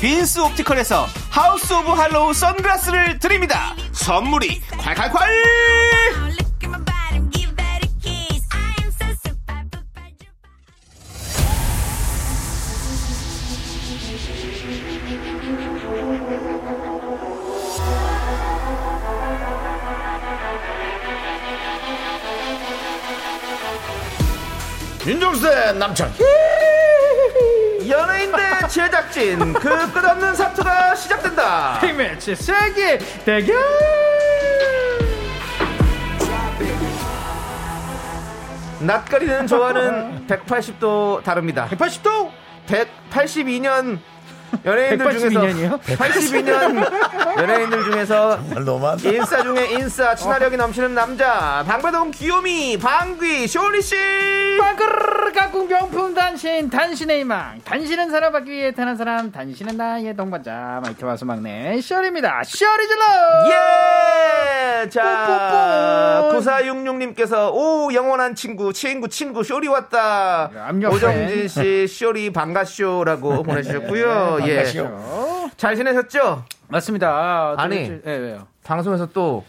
빈스 옵티컬에서 하우스 오브 할로우 선글라스를 드립니다 선물이 콸콸콸. 윤종수의 남창 연예인 대 제작진 그 끝없는 사투가 시작된다. 매치 세계 대결 낯가리는 좋아하는 180도 다릅니다. 180도? 182년 연예인들 182 중에서 년이요? 82년 연예인들 중에서 인싸 중에 인싸 친화력이 넘치는 남자 방배동 귀요미 방귀 쇼리 씨 빠그르르 가꿍 명품 단신 단신의 희망 단신은 살아가기 위해 태어난 사람 단신은 나의 동반자 마이트 와서 막내 셔리입니다 셔리 질러 예! 자, 뽀뽀뽀. 9466님께서, 오, 영원한 친구, 친구, 친구, 쇼리 왔다. 압력 오정진 씨, 쇼리 반가쇼라고 보내주셨고요. 예. 잘 지내셨죠? 맞습니다 아니. 네, 왜요 방송에서 또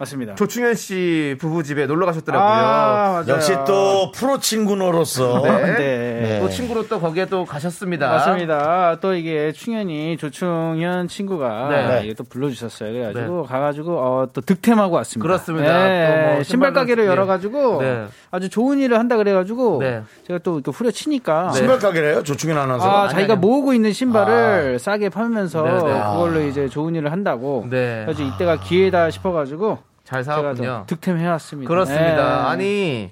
맞습니다 조충현 씨 부부 집에 놀러 가셨더라고요. 아. 역시 또 프로 친구노로서 네. 네. 또 친구로 또 거기에 또 가셨습니다. 맞습니다. 또 이게 충현이 조충현 친구가 네. 이게 또 불러주셨어요. 그래가지고 가가지고 어, 또 득템하고 왔습니다. 그렇습니다. 네, 또뭐 신발 가게를 네. 열어가지고 네. 아주 좋은 일을 한다 그래가지고 네. 제가 또 이렇게 후려치니까 신발 가게래요 조충현 아나운서 아, 가 자기가 아니. 모으고 있는 신발을 싸게 팔면서 네, 네. 그걸로 이제 좋은 일을 한다고. 네. 그래서 이때가 기회다 싶어가지고 잘 사왔군요. 또 득템해왔습니다. 그렇습니다. 네. 아니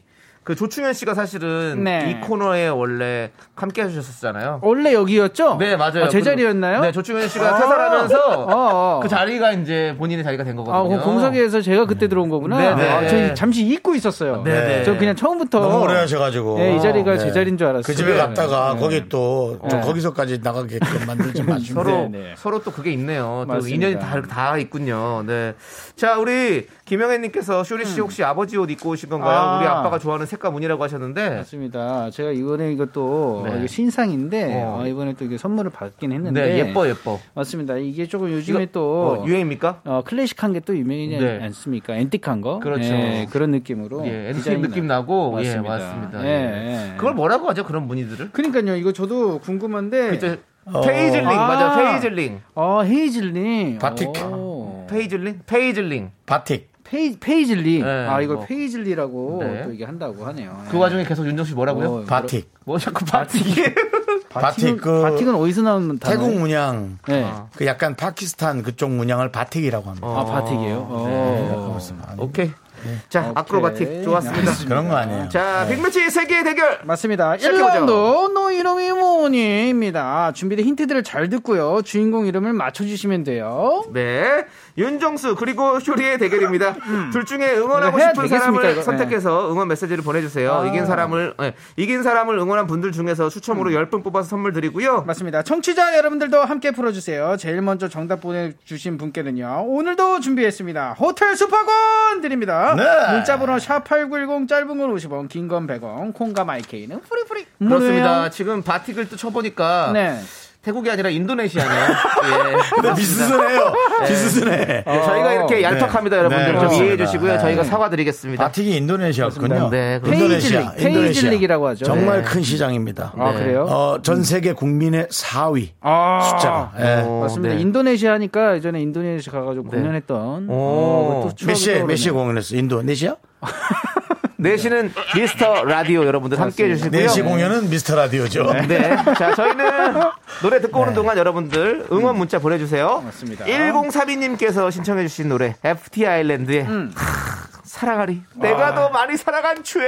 그 조충현 씨가 사실은 네. 이 코너에 원래 함께 해주셨었잖아요. 원래 여기였죠? 네 맞아요. 아, 제 자리였나요? 네 조충현 씨가 아. 퇴사하면서 어, 어. 그 자리가 이제 본인의 자리가 된 아, 거거든요. 그 공석에서 제가 그때 들어온 거구나. 네, 네. 아, 저 잠시 잊고 있었어요. 네, 네. 저 그냥 처음부터 너무 오래 하셔가지고 네, 이 자리가 제 자리인 줄 알았어요. 그 집에 네. 갔다가 네. 거기 또, 좀 네. 거기서까지 나가게끔 만들지 마시고 서로 네, 네. 서로 또 그게 있네요. 또 맞습니다. 인연이 다, 다 있군요. 네. 자, 우리 김영애님께서 쇼리 씨 혹시 아버지 옷 입고 오신 건가요? 음. 아. 우리 아빠가 좋아하는 색감 무늬라고 하셨는데. 맞습니다. 제가 이번에 이것도 네. 이게 신상인데 어. 어, 이번에 또 이게 선물을 받긴 했는데 네, 예뻐 예뻐. 맞습니다. 이게 조금 요즘에 이거 또뭐 유행입니까? 어, 클래식한 게 또 유행이지 네. 않습니까? antique한 거. 그렇죠. 예, 그런 느낌으로. 예, 엔티 디자인이 느낌 나- 나고 맞습니다. 예, 맞습니다. 예, 예. 예. 그걸 뭐라고 하죠? 그런 무늬들을? 그러니까요. 이거 저도 궁금한데. 이제 페이즐링 맞아. 아. 페이즐링. 어, 헤이즐링. 바틱. 오. 페이즐링? 페이즐링. 바틱 페이, 페이즐리. 네, 아, 이걸 뭐. 페이즐리라고 네. 또 이게 한다고 하네요. 그 와중에 계속 윤정 씨 뭐라고요? 어, 바틱 뭐 자꾸 바틱이? 바틱 그 바틱은 어디서 나오는 단어예요? 태국 문양 네. 아. 그 약간 파키스탄 그쪽 문양을 바틱이라고 합니다 아, 바틱이에요? 어. 오케이. 자, 오케이. acrobatic 좋았습니다. 그런 거 아니에요 자, 빅매치 세계 대결. 맞습니다. 시작해보죠. 1라운드 너 이름이 뭐니입니다. 준비된 힌트들을 잘 듣고요. 주인공 이름을 맞춰주시면 돼요. 네. 윤정수 그리고 쇼리의 대결입니다. 둘 중에 응원하고 싶은 되겠습니까, 사람을 이거? 선택해서 응원 메시지를 보내주세요. 아. 이긴 사람을 네, 이긴 사람을 응원한 분들 중에서 추첨으로 10분 뽑아서 선물 드리고요. 맞습니다. 청취자 여러분들도 함께 풀어주세요. 제일 먼저 정답 보내주신 분께는요. 오늘도 준비했습니다. 호텔 숙박권 드립니다. 네. 문자번호 샵8910 짧은 건 50원, 긴 건 100원, 콩과 마이케이는 free free. 그렇습니다. 지금 바틱을 또 쳐보니까 네. 태국이 아니라 인도네시아네요. 예. 근데 비슷하네요. 비슷하네. 네, 저희가 이렇게 얄팍합니다, 여러분들. 네, 좀. 이해해 주시고요. 네. 저희가 사과드리겠습니다. 바틱이 인도네시아군요. 네. 인도네시아. 페이즐리라고 하죠. 정말 네. 큰 시장입니다. 아, 그래요? 어, 전 세계 국민의 4위 아, 숫자가. 예. 어, 맞습니다. 네. 인도네시아 하니까 예전에 인도네시아 가가지고 네. 공연했던. 오. 어, 또 추억이 몇 시에, 몇 떠오르네요. 시에 공연했어? 인도네시아? 네 시는 미스터 라디오 여러분들 함께 해주시고요. 4시 공연은 미스터 라디오죠. 네. 자, 저희는 노래 듣고 오는 동안 여러분들 응원 문자 보내주세요. 맞습니다. 1032님께서 신청해주신 노래, FT 아일랜드의 음. 사랑하리. 내가 더 많이 사랑한 죄.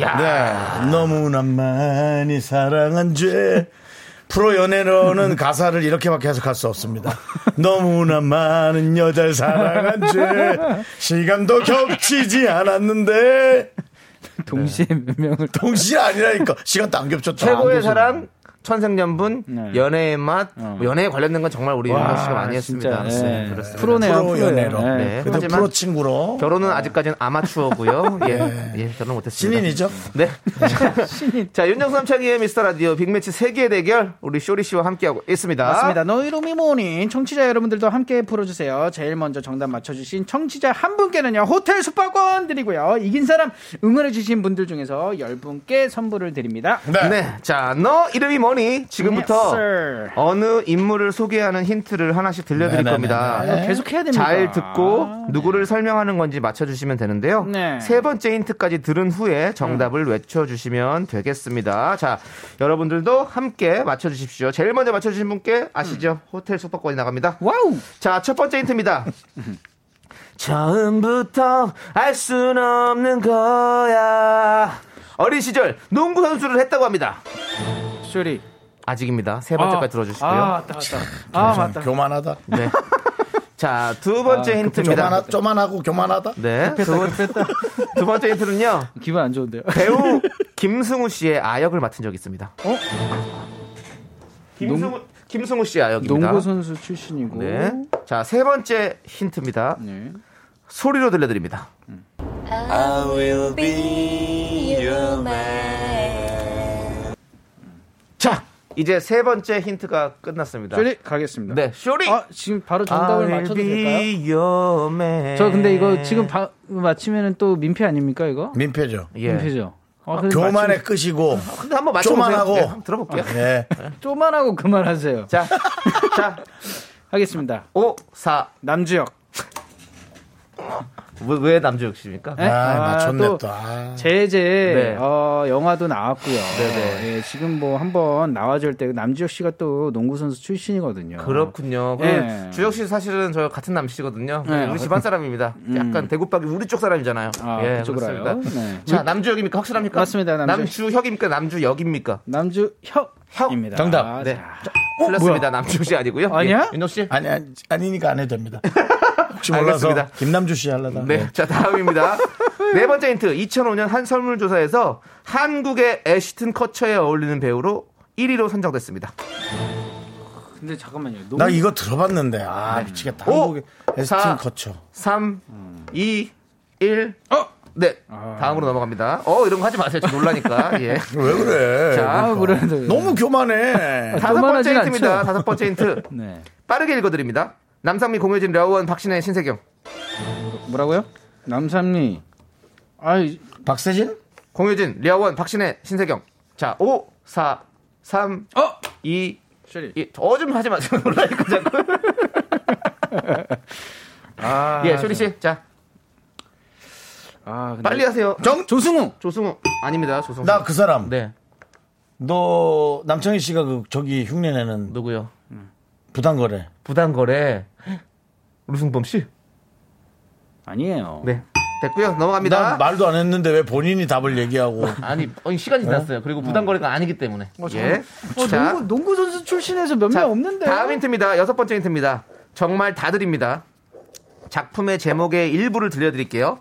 야. 네. 너무나 많이 사랑한 죄. 프로 연애로는 가사를 이렇게밖에 해석할 수 없습니다. 너무나 많은 여자를 사랑한 죄. 시간도 겹치지 않았는데. 동시에 몇 명을. 동시에 아니라니까. 시간도 안 겹쳤다. 최고의 사랑, 천생연분, 네. 연애의 맛, 어. 뭐 연애에 관련된 건 정말 우리 윤정 씨가 많이 진짜, 했습니다. 네. 그렇습니다. 프로네요. 프로. 연애로. 네. 네. 그래도 하지만 프로 친구로. 결혼은 아직까지는 아마추어고요. 예, 예, 결혼 못했습니다. 신인이죠? 네. 자, 윤정수 남창희의 미스터 라디오 빅매치 세계 대결 우리 쇼리 씨와 함께하고 있습니다. 맞습니다. 너 이름이 뭐니 청취자 여러분들도 함께 풀어주세요. 제일 먼저 정답 맞춰주신 청취자 한 분께는요 호텔 숙박권 드리고요. 이긴 사람 응원해주신 분들 중에서 10분께 선물을 드립니다. 네. 네. 자, 너 이름이 뭐니? 지금부터 Yes, sir. 어느 인물을 소개하는 힌트를 하나씩 들려드릴 네네네네. 겁니다. 네. 계속 해야 됩니다. 잘 듣고 아, 누구를 설명하는 건지 맞춰주시면 되는데요. 네. 세 번째 힌트까지 들은 후에 정답을 외쳐주시면 되겠습니다. 자, 여러분들도 함께 맞춰주십시오. 제일 먼저 맞춰주신 분께 아시죠? 호텔 숙박권이 나갑니다. wow. 자, 첫 번째 힌트입니다. 처음부터 알 순 없는 거야. 어린 시절 농구 선수를 했다고 합니다. 쇼리. 아직입니다. 세 번째까지 들어주시고요. 아, 맞다, 맞다. 아, 맞다. 교만하다. 네. 자, 두 번째 힌트입니다. 교만하, 쪼만하고 교만하다. 네. 두, 번, 두 번째 힌트는요. 기분 안 좋은데요. 배우 김승우 씨의 아역을 맡은 적이 있습니다. 어? 김승우, 김승우 씨의 아역입니다. 농구 선수 출신이고. 네. 자, 세 번째 힌트입니다. 네. 소리로 들려드립니다. 자, 이제 세 번째 힌트가 끝났습니다. 쇼리 가겠습니다. 네, 쇼리. 아, 지금 바로 정답을 I'll 맞춰도 될까요? 저 근데 이거 지금 바, 맞히면은 또 민폐 아닙니까 이거? 민폐죠. 예. 민폐죠. 아, 교만의 끝이고 근데 한번 맞춰보세요. 쪼만하고. 네, 한번 들어볼게요. 예. 맞추- 쪼만하고 그만하세요. 자, 자, 하겠습니다. 5, 4. 남주혁. 왜, 왜 남주혁 씨입니까? 네? 아, 아, 맞췄네 또 또. 아. 제제 네. 어, 영화도 나왔고요. 네네. 예, 지금 뭐 한번 나와줄 때 남주혁 씨가 또 농구 선수 출신이거든요. 그렇군요. 그 예. 주혁 씨 사실은 저 같은 남씨거든요. 네. 우리 집안 사람입니다. 약간 대구박이 우리 쪽 사람이잖아요. 아, 예, 그쪽으로 그렇습니다. 알아요? 네. 자, 남주혁입니까? 확실합니까? 맞습니다, 남주혁. 남주혁입니까? 남주역입니까? 남주혁입니다. 정답. 네. 틀렸습니다. 남주혁 씨 아니고요. 아니야? 예, 윤호 씨? 아니, 아니, 아니니까 안 해도 됩니다. 혹시 몰라서 알겠습니다. 김남주 씨 하려다. 네. 자, 다음입니다. 네 번째 힌트. 2005년 한 설문조사에서 한국의 애시튼 커처에 어울리는 배우로 1위로 선정됐습니다. 근데 잠깐만요. 농구, 나 이거 들어봤는데 아 미치겠다. 오, 한국의 에스틴 사. 거쳐. 3, 2, 1. 어? 네. 다음으로 넘어갑니다. 어, 이런 거 하지 마세요. 저 놀라니까. 예. 왜 그래? 자, 아, 그래도 너무 교만해. 다섯 번째 힌트입니다. 다섯 번째 힌트. 네. 빠르게 읽어드립니다. 남상미, 공효진, 려원, 박신혜, 신세경. 뭐라고요? 남삼리. 아이 박세진? 공효진, 려원, 박신혜, 신세경. 자, 5, 4, 3, 어! 2, 쇼리. 1. 어좀 하지 마세요. 놀라니까 자꾸. 아, 예, 쇼리 씨. 자, 아, 근데- 빨리 하세요. 정? 조승우. 조승우. 아닙니다. 조승우. 나 그 사람. 네. 너 남창희 씨가 그 저기 흉내 내는 누구요? 부당거래. 부당거래. 류승범 씨? 아니에요. 네. 됐고요. 넘어갑니다. 난 말도 안 했는데 왜 본인이 답을 얘기하고. 아니, 어, 시간이 지났어요. 그리고 부당거래가 아니기 때문에. 예. 어, 자, 농구, 농구 선수 출신에서 몇명 자, 없는데. 다음 힌트입니다. 여섯 번째 힌트입니다. 정말 다 드립니다. 작품의 제목의 일부를 들려드릴게요.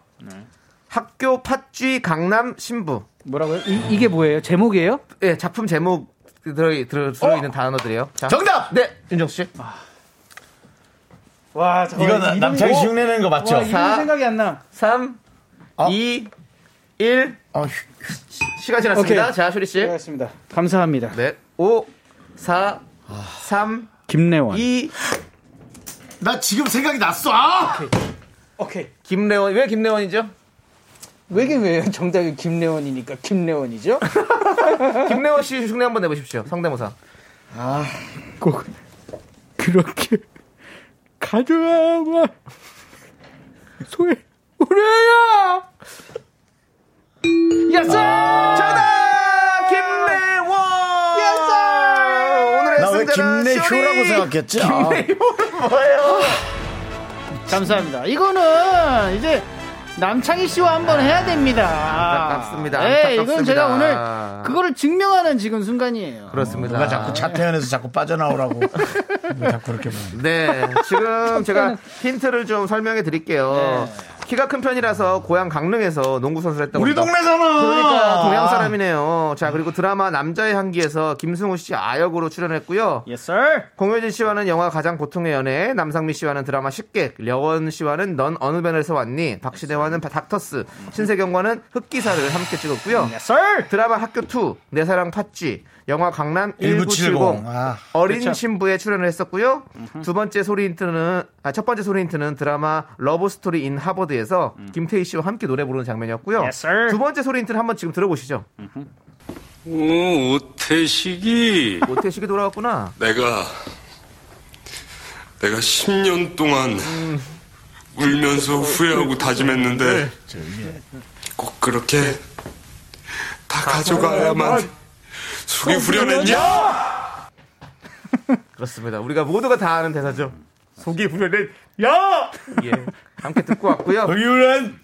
학교 팥쥐 강남 신부. 뭐라고요? 이, 게 뭐예요? 제목이에요? 예, 작품 제목 들어, 들어, 들어 있는 단어들이에요. 자, 정답! 네, 윤정수 씨. 와, 이거 나- 남창희 씨 흉내내는 거 맞죠? 와, 이름 사. 생각이 안 나. 3, 어? 2, 1. 어, 시간 지났습니다. 오케이. 자, 쇼리 씨. 알겠습니다. 감사합니다. 네, 5, 4, 3, 김래원. 2. 나 지금 생각이 났어. 아! 오케이. 김래원. 왜 김래원이죠? 왜게 왜요? 정답이 김래원이니까 김래원이죠? 김래원 씨 흉내 한번 내보십시오. 성대모사. 꼭 그렇게 가져와 소리 우리야 야스 정답! 김래원! 오늘의 나왜 승자는 김내효라고 쇼리! 생각했지? 아. 뭐예요? 감사합니다 이거는 이제 남창희 씨와 한번 해야 됩니다 안타깝습니다. 네, 이건 안타깝습니다. 제가 오늘 그거를 증명하는 지금 순간이에요 그렇습니다. 누가 자꾸 차태현에서 자꾸 빠져나오라고. 왜 자꾸 그렇게 말 네, 지금 제가 힌트를 좀 설명해 드릴게요. 네. 키가 큰 편이라서 고향 강릉에서 농구 선수를 했다고. 우리 합니다. 동네잖아. 그러니까 동양 사람이네요. 자, 그리고 드라마 남자의 향기에서 김승우 씨 아역으로 출연했고요. Yes sir 공효진 씨와는 영화 가장 고통의 연애, 남상미 씨와는 드라마 식객, 려원 씨와는 넌 어느 변에서 왔니, 박시대와는 닥터스, 신세경과는 흑기사를 함께 찍었고요. Yes sir 드라마 학교 2, 내 사랑 팥쥐, 영화 강남 1970, 1970. 아. 어린 그쵸. 신부에 출연을 했었고요. 두 번째 소리 힌트는 아, 첫 번째 소리 힌트는 드라마 러브 스토리 인 하버드에서 김태희 씨와 함께 노래 부르는 장면이었고요. Yes. 두 번째 소리 힌트는 한번 지금 들어보시죠. 오, 오태식이 오태식이 돌아왔구나. 내가 내가 10년 동안 울면서 후회하고 다짐했는데 꼭 그렇게 다 가져가야만 속이 후련했냐? 그렇습니다. 우리가 모두가 다 아는 대사죠. 속이 부려낸 야! 예. 함께 듣고 왔고요. 여기는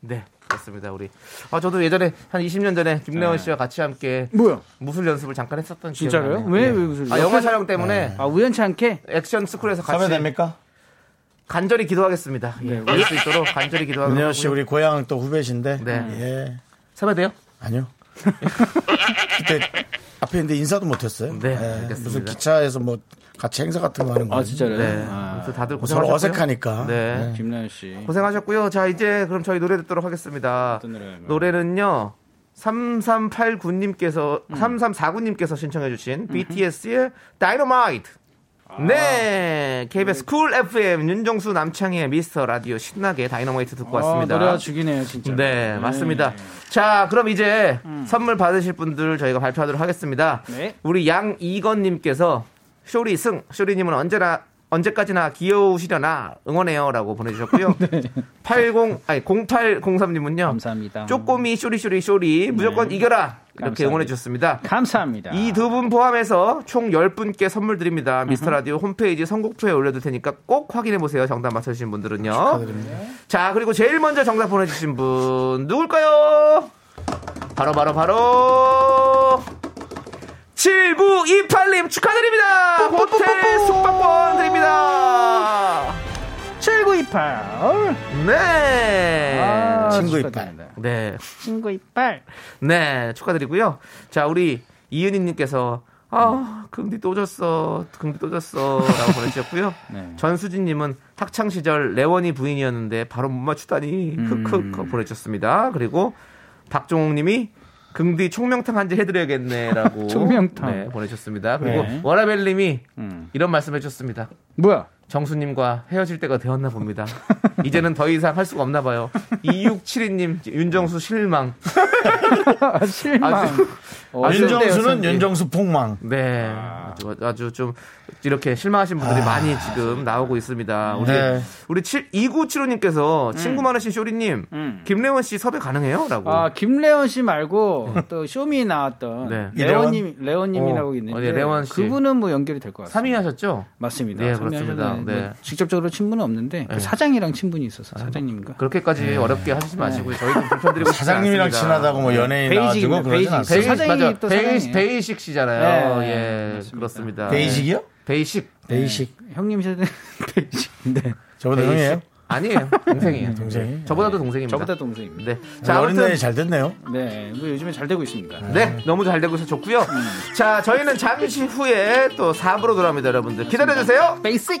네. 그렇습니다. 우리. 아, 저도 예전에 한 20년 전에 김래원 씨와 같이 함께 뭐야 무술 연습을 잠깐 했었던 기억이 진짜로요? 나네요. 왜, 예. 왜 무술- 아, 영화 촬영 때문에 아 우연치 않게 액션 스쿨에서 같이 섭외 됩니까? 간절히 기도하겠습니다. 예. 올수 있도록 간절히 기도하고 은혜원 씨 우리 고향 또 후배신데. 네. 예. 섭외돼요? 아니요. 그때 앞에 있는데 인사도 못했어요. 네, 예, 알겠습니다. 무슨 기차에서 뭐 같이 행사 같은 거 하는 거. 아 진짜로요? 네. 아, 아무튼 다들 서로 고생하셨고요. 어색하니까. 네. 김나연 씨 고생하셨고요. 자, 이제 그럼 저희 노래 듣도록 하겠습니다. 노래는요. 3389님께서 3349님께서 신청해 주신 BTS의 다이너마이트. 네. KBS 쿨 FM 윤정수 남창희의 미스터 라디오 신나게 다이너마이트 듣고 아, 왔습니다. 노래가 죽이네요 진짜 네, 맞습니다. 자, 그럼 이제 선물 받으실 분들 저희가 발표하도록 하겠습니다. 네. 우리 양이건님께서 쇼리 승, 쇼리님은 언제나 언제까지나 귀여우시려나 응원해요라고 보내주셨고요. 80 아니 0803님은요. 감사합니다 쪼꼬미 쇼리 쇼리 쇼리 무조건 이겨라 이렇게 감사합니다. 응원해 주셨습니다. 감사합니다 이 두 분 포함해서 총 10분께 선물 드립니다. 미스터 라디오 홈페이지 선곡표에 올려둘 테니까 꼭 확인해 보세요. 정답 맞춰주신 분들은요. 자, 그리고 제일 먼저 정답 보내주신 분 누굴까요? 바로, 바로, 바로. 7928님 축하드립니다. 호텔 숙박권 드립니다. 7928 네. 아, 친구 축하드립니다. 네. 친구 이빨 네, 축하드리고요. 자, 우리 이은희님께서 아, 긍디 또 졌어. 긍디 또 졌어. 라고 보내주셨고요. 네. 전수진님은 학창시절 레원이 부인이었는데 바로 못 맞추다니. 흑흑 보내주셨습니다. 그리고 박종욱님이 긍디 총명탕 한잔 해드려야겠네라고 총명탕. 네, 보내주셨습니다. 그리고 네. 워라벨님이 음. 이런 말씀해주셨습니다. 뭐야 정수님과 헤어질 때가 되었나 봅니다. 이제는 더 이상 할 수가 없나 봐요. 2672님 윤정수 실망. 아, 실망 아주- 어, 윤정수는. 윤정수 폭망. 네, 아주, 아주 좀 이렇게 실망하신 분들이 많이 지금 나오고 있습니다. 우리 네. 우리 7, 2975님께서 친구 많으신 쇼리님, 음. 김래원 씨 섭외 가능해요?라고. 아 김래원 씨 말고 또 쇼미 나왔던 네. 레원님 레원님이라고 어, 있는데 어, 네, 레원 씨. 그분은 뭐 연결이 될 것 같습니다. 3위 하셨죠? 맞습니다. 네, 삼위 그렇습니다. 하셨는데 네. 뭐 직접적으로 친분은 없는데 그 네. 사장이랑 친분이 있어서 사장님인가? 그렇게까지 어렵게 하시지 마시고요. 저희도 불편드리고 네. 사장님이랑. 친하다고 뭐 연예인 베이직입니다, 나와주고 그러진. 않습니다. 맞아. 또 베이. 베이식 씨잖아요. 네, 예, 맞습니다. 그렇습니다. 베이직이요? 베이식. 베이식. 형님 세대 베이직. 네. 저보다 베이식. 형이에요? 아니에요. 동생이에요. 동생이? 저보다도 동생입니다. 저보다 동생입니다. 네. 자, 어린 나이에 잘 됐네요. 네, 뭐 요즘에 잘 되고 있습니다. 네, 너무 잘 되고 있어 좋고요. 자, 저희는 잠시 후에 또 4부로 돌아옵니다, 여러분들. 기다려 주세요. 베이직.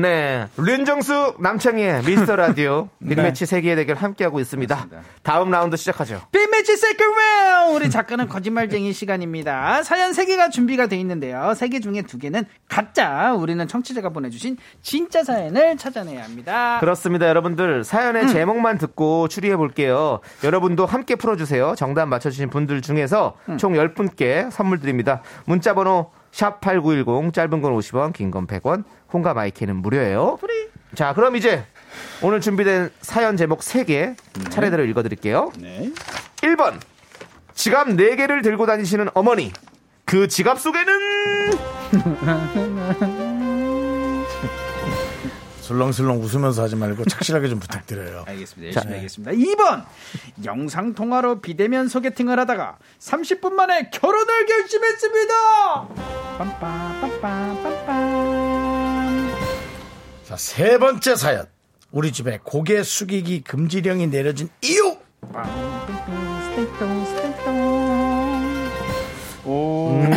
네. 윤정수 남창희의 미스터 라디오 빅매치 세계의 대결 함께하고 있습니다. 다음 라운드 시작하죠. big match second round 우리 작가는 거짓말쟁이 시간입니다. 사연 3개가 준비가 돼 있는데요. 3개 중에 2개는 가짜. 우리는 청취자가 보내주신 진짜 사연을 찾아내야 합니다. 그렇습니다. 여러분들 사연의 제목만 듣고 추리해 볼게요. 여러분도 함께 풀어주세요. 정답 맞춰주신 분들 중에서 총 10분께 선물 드립니다. 문자 번호 샵8910 짧은 건 50원 긴 건 100원 콩과 마이키는 무료예요. 자 그럼 이제 오늘 준비된 사연 제목 3개 차례대로 읽어드릴게요. 네. 1번 지갑 4개를 들고 다니시는 어머니 그 지갑 속에는 술렁술렁 웃으면서 하지 말고 착실하게 좀 부탁드려요. 알겠습니다. 열심히 하겠습니다. 2번 영상 통화로 비대면 소개팅을 하다가 30분 만에 결혼을 결심했습니다. 빰빰 빰빰 빰빰 자, 세 번째 사연. 우리 집에 고개 숙이기 금지령이 내려진 이유.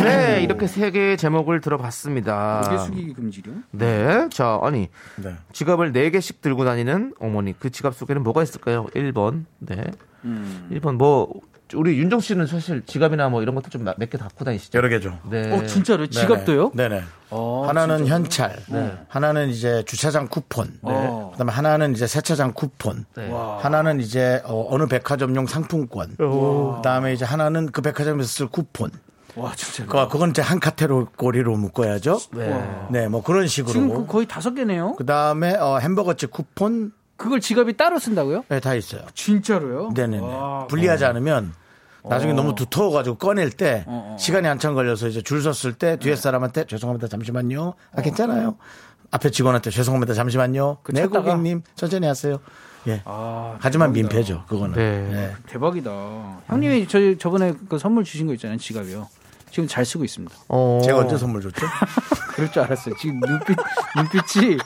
네 이렇게 세 개의 제목을 들어봤습니다. 고개 숙이기 금지령? 네. 자, 아니, 네. 지갑을 4개씩 들고 다니는 어머니. 그 지갑 속에는 뭐가 있을까요? 1번. 네. 음. 1번, 뭐, 우리 윤정 씨는 사실 지갑이나 뭐 이런 것도 좀 몇 개 갖고 다니시죠? 여러 개죠. 네. 어 진짜로 지갑도요? 네네. 어, 하나는 현찰, 네. 하나는 이제 주차장 쿠폰, 어. 그다음에 하나는 이제 세차장 쿠폰, 네. 하나는 이제 어, 느 백화점용 상품권, 그다음에 이제 하나는 그 백화점에서 쓸 쿠폰. 와 진짜. 그 그건 이제 한 카테고리로 묶어야죠. 네. 네, 뭐 그런 식으로. 지금 그 거의 다섯 개네요. 그 다음에 어, 햄버거집 쿠폰 그걸 지갑이 따로 쓴다고요? 네, 다 있어요. 진짜로요? 네네네. 와. 분리하지 않으면 나중에 너무 두터워가지고 꺼낼 때 어, 어. 시간이 한참 걸려서 이제 줄 섰을 때 뒤에 사람한테 죄송합니다 잠시만요. 아 괜찮아요. 앞에 직원한테 죄송합니다 잠시만요. 네 찾다가? 고객님 천천히 하세요. 예. 아, 하지만. 민폐죠 그거는. 네. 네. 대박이다. 형님이 저 저번에 그 선물 주신 거 있잖아요, 지갑이요. 지금 잘 쓰고 있습니다. 어. 제가 언제 선물 줬죠? 그럴 줄 알았어요. 지금 눈빛 눈빛이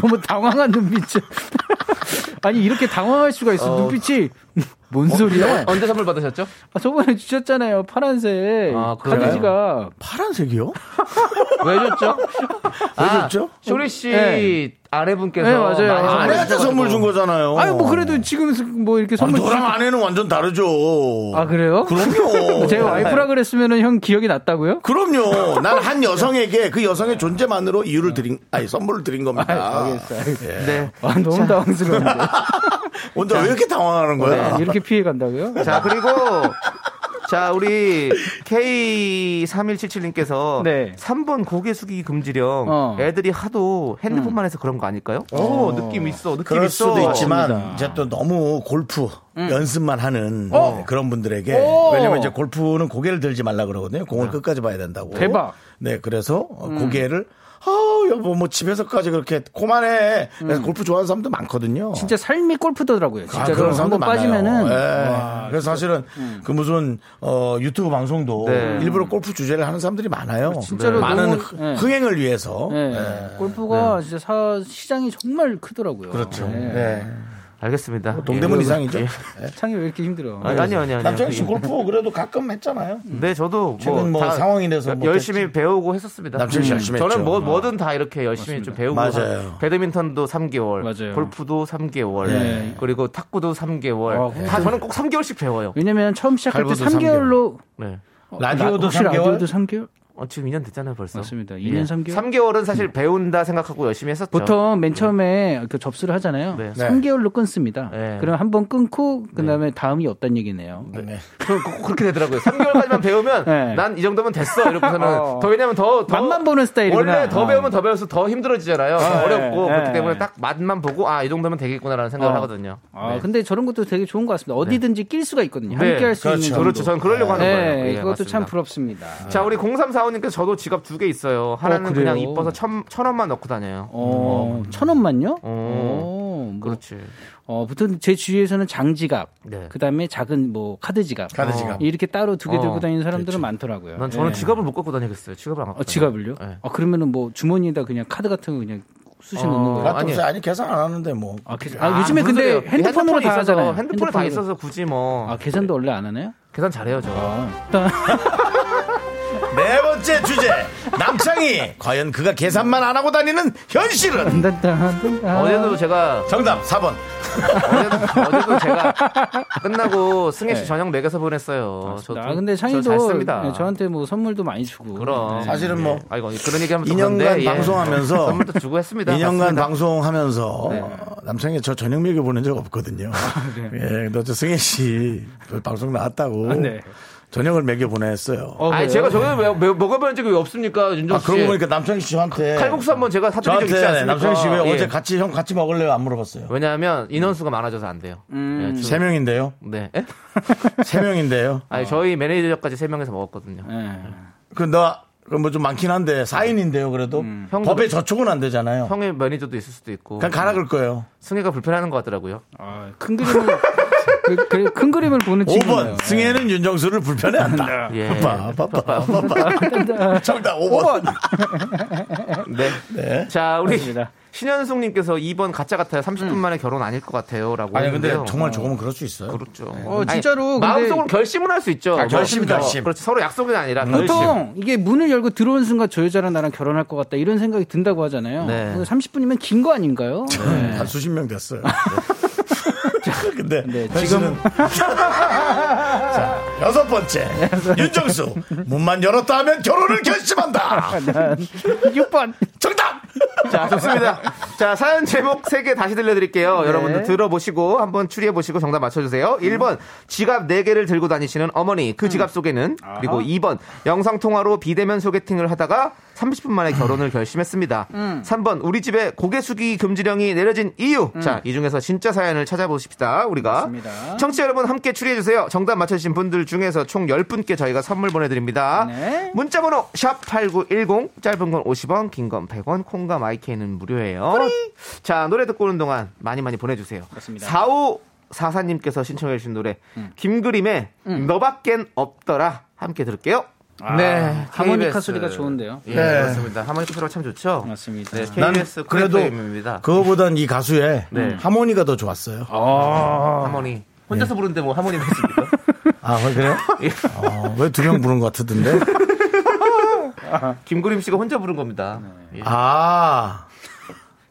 너무 당황한 눈빛이. 아니 이렇게 당황할 수가 있어. 어. 눈빛이 뭔 소리야? 언제 선물 받으셨죠? 아, 저번에 주셨잖아요. 파란색 아, 그래요? 카드 지갑. 파란색이요? 왜 줬죠? 왜 아, 줬죠? 쇼리 씨 네. 아내분께서 네, 맞아요. 많이 아, 선물 아내한테 주셔가지고. 선물 준 거잖아요. 아니 뭐 그래도 지금 뭐 이렇게 아, 선물 너랑 주셨- 아내는 완전 다르죠. 아 그래요? 그럼요. 제 와이프라 그랬으면은 형 기억이 났다고요? 그럼요. 난 한 여성에게 그 여성의 존재만으로 이유를 드린, 아니, 선물을 드린 겁니다. 아, 알겠어, 알겠어. 네. 아, 너무 당황스러운데. 오늘 왜 이렇게 당황하는 거야? 네, 이렇게 피해 간다고요? 자, 그리고 자, 우리 K3177님께서 네. 3번 고개 숙이기 금지령 어. 애들이 하도 핸드폰만 해서 그런 거 아닐까요? 오, 느낌 있어. 느낌 그럴 있어. 수도 있지만 이제 또 너무 골프 음. 연습만 하는 어. 네, 그런 분들에게 오. 왜냐면 이제 골프는 고개를 들지 말라 그러거든요. 공을 끝까지 봐야 된다고. 대박. 네, 그래서 어, 고개를 아우 여보 뭐 집에서까지 그렇게 고만해. 그래서 골프 좋아하는 사람도 많거든요. 음. 진짜 삶이 골프더라고요. 아, 진짜 그런 사람도. 빠지면은 예. 와, 그래서 사실은 그 무슨 어, 유튜브 방송도 네. 일부러 골프 주제를 하는 사람들이 많아요. 진짜로 많은 너무- 흥- 네. 흥행을 위해서. 네. 예. 골프가 진짜 사, 시장이 정말 크더라고요. 그렇죠. 네. 네. 알겠습니다. 동대문 예. 이상이죠. 예. 창이 왜 이렇게 힘들어? 아니, 아니요, 아니요. 아니요. 남창희 씨 골프 그래도 가끔 했잖아요. 네, 저도 최근 뭐다 상황이 돼서. 열심히 배우고 했었습니다. 남창희 씨 열심히 저는 했죠. 뭐 뭐든 다 이렇게 열심히 좀 배우고 맞아요. 한- 배드민턴도 3개월, 맞아요. 골프도 3개월, 네. 그리고 탁구도 3개월. 아, 다 저는 꼭 3개월씩 배워요. 왜냐면 처음 시작할 때 갈고도 3개월로 네. 라디오도 혹시 3개월? 라디오도 3개월? 어, 지금 2년 됐잖아요, 벌써. 맞습니다. 2년 3개월? 3개월은 사실 배운다 생각하고 열심히 했었죠. 보통 맨 처음에 그 접수를 하잖아요. 네. 3개월로 끊습니다. 네. 그럼 한 번 끊고 그다음에 다음이 없다는 얘기네요. 네. 그렇게 되더라고요. 3개월까지만 배우면 네. 난이 정도면 됐어. 이러고서는 어. 더 왜냐면 더, 더 맛만 보는 스타일이구나. 원래 더 어. 배우면 더 배워서 더 힘들어지잖아요. 더 네. 어렵고 네. 그렇기 때문에 딱 맛만 보고 아 이 정도면 되겠구나라는 생각을 어. 하거든요. 아, 네. 근데 저런 것도 되게 좋은 것 같습니다. 어디든지 낄 수가 있거든요. 네. 함께 할수 그렇죠. 있는. 그렇죠. 저는 그러려고 하는 네, 거예요. 예, 그것도 맞습니다. 참 부럽습니다. 자, 우리 0345 님께서 저도 지갑 두 개 있어요. 하나는 어, 그냥? 이뻐서 천, 천 원만 넣고 다녀요. 어, 천 원만요? 어. 어, 뭐, 그렇지. 어, 보통 제 주위에서는 장지갑, 네. 그 다음에 작은 뭐 카드 지갑, 카드 지갑. 이렇게 따로 두개 어, 들고 다니는 사람들은 많더라고요. 난 저는 예. 지갑을 못 갖고 다니겠어요. 지갑을 안 갖고. 어, 지갑을요? 네. 아, 그러면은 뭐 주머니에다 그냥 카드 같은 거 그냥 쑤셔 어, 넣는 거예요. 아니, 아니. 아니 계산 안 하는데 뭐. 아, 계- 아, 요즘에 무슨 근데 소리예요? 핸드폰으로 다 있어서, 하잖아요. 핸드폰에 다 핸드폰으로. 있어서 굳이 뭐 아, 계산도 원래 안 하나요? 계산 잘해요 저. 아, 네 번째 주제 남창이 과연 그가 계산만 안 하고 다니는 현실은. 어제도 제가 정답 4번 어제도, 어제도 제가 끝나고 승혜 씨 저녁 먹여서 보냈어요. 저, 아, 근데 저 창희도. 네, 저한테 뭐 선물도 많이 주고. 그럼 네. 사실은 뭐 아이고 그런 얘기하면 또 2년간 그런데, 예. 방송하면서 선물도 주고 했습니다. 2년간 맞습니다. 방송하면서 네. 남창이 저 저녁 먹여 보낸 적 없거든요. 예, 너저 승혜 씨그 방송 나왔다고 아, 네. 저녁을 먹여 보냈어요. 어, 아니? 제가 저녁에 왜- 왜 먹어본 적이 없습니까, 아, 윤정 씨? 그러고 보니까 남창희 씨 저한테 칼국수 한번 제가 사드린 적 있지 않습니까? 남창희 씨왜 예. 어제 같이 형 같이 먹을래요? 안 물어봤어요. 왜냐하면 인원수가 많아져서 안 돼요. 음. 예, 주- 세 명인데요. 네. 에? 세 명인데요. 아니 저희 매니저까지 세 명에서 먹었거든요. 네. 그너 뭐 좀 많긴 한데 4인인데요. 그래도 음. 형도- 법에 저촉은 안 되잖아요. 형의 매니저도 있을 수도 있고. 그냥 가라 그럴 거예요. 승혜가 불편하는 것 같더라고요. 아, 큰 그림을 그, 그, 큰 그림을 보는 친구예요. 5번 승혜는 윤정수를 불편해한다. 예. 빠 빠 빠빠 빠빠. 정답 5번. 네. 네. 자, 우리. 신현숙님께서 2번 가짜 같아요. 30분 만에 결혼 아닐 것 같아요.라고. 아니 근데 했는데요. 정말 조금은 그럴 수 있어요. 그렇죠. 어, 진짜로 근데- 마음속으로 결심은 할 수 있죠. 아, 결심, 뭐, 결심. 그렇죠. 서로 약속이 아니라 결심. 보통 이게 문을 열고 들어온 순간 저 여자랑 나랑 결혼할 것 같다 이런 생각이 든다고 하잖아요. 네. 30분이면 긴 거 아닌가요? 네. 한 수십 명 됐어요. 근데 네, 지금 자 여섯 번째 윤정수 문만 열었다 하면 결혼을 결심한다. 6번. 정답. 자, 좋습니다. 자, 사연 제목 3개 다시 들려드릴게요. 여러분들 들어보시고 한번 추리해 보시고 정답 맞춰주세요. 1번, 지갑 4개를 들고 다니시는 어머니. 그 지갑 속에는. 그리고 2번, 영상 통화로 비대면 소개팅을 하다가 30분 만에 결혼을 결심했습니다. 3번, 우리 집에 고개 숙이 금지령이 내려진 이유. 자, 이 중에서 진짜 사연을 찾아보십시다. 우리가. 맞습니다. 청취자 여러분 함께 추리해 주세요. 정답 맞춰 주신 분들 중에서 총 10분께 저희가 선물 보내 드립니다. 네. 문자 번호 샵8910 짧은 건 50원 긴 건 100원 콩과 마이크는 무료예요. 자 노래 듣고 오는 동안 많이 많이 보내 주세요. 그렇습니다. 4544님께서 신청해 주신 노래 김그림의 너밖엔 없더라 함께 들을게요. 네, 하모니카 KBS. 소리가 좋은데요. 예, 네. 그렇습니다. 하모니카 소리가 참 좋죠. 맞습니다. 네, 난 KBS 그래도. 그거보단 이 가수의 네. 하모니가 더 좋았어요. 하모니 혼자서 부르는데 뭐 하모니 했습니까? 아 그래요? 예. 어, 왜두 명 부른 것 같던데? 김그림 씨가 혼자 부른 겁니다. 예. 아,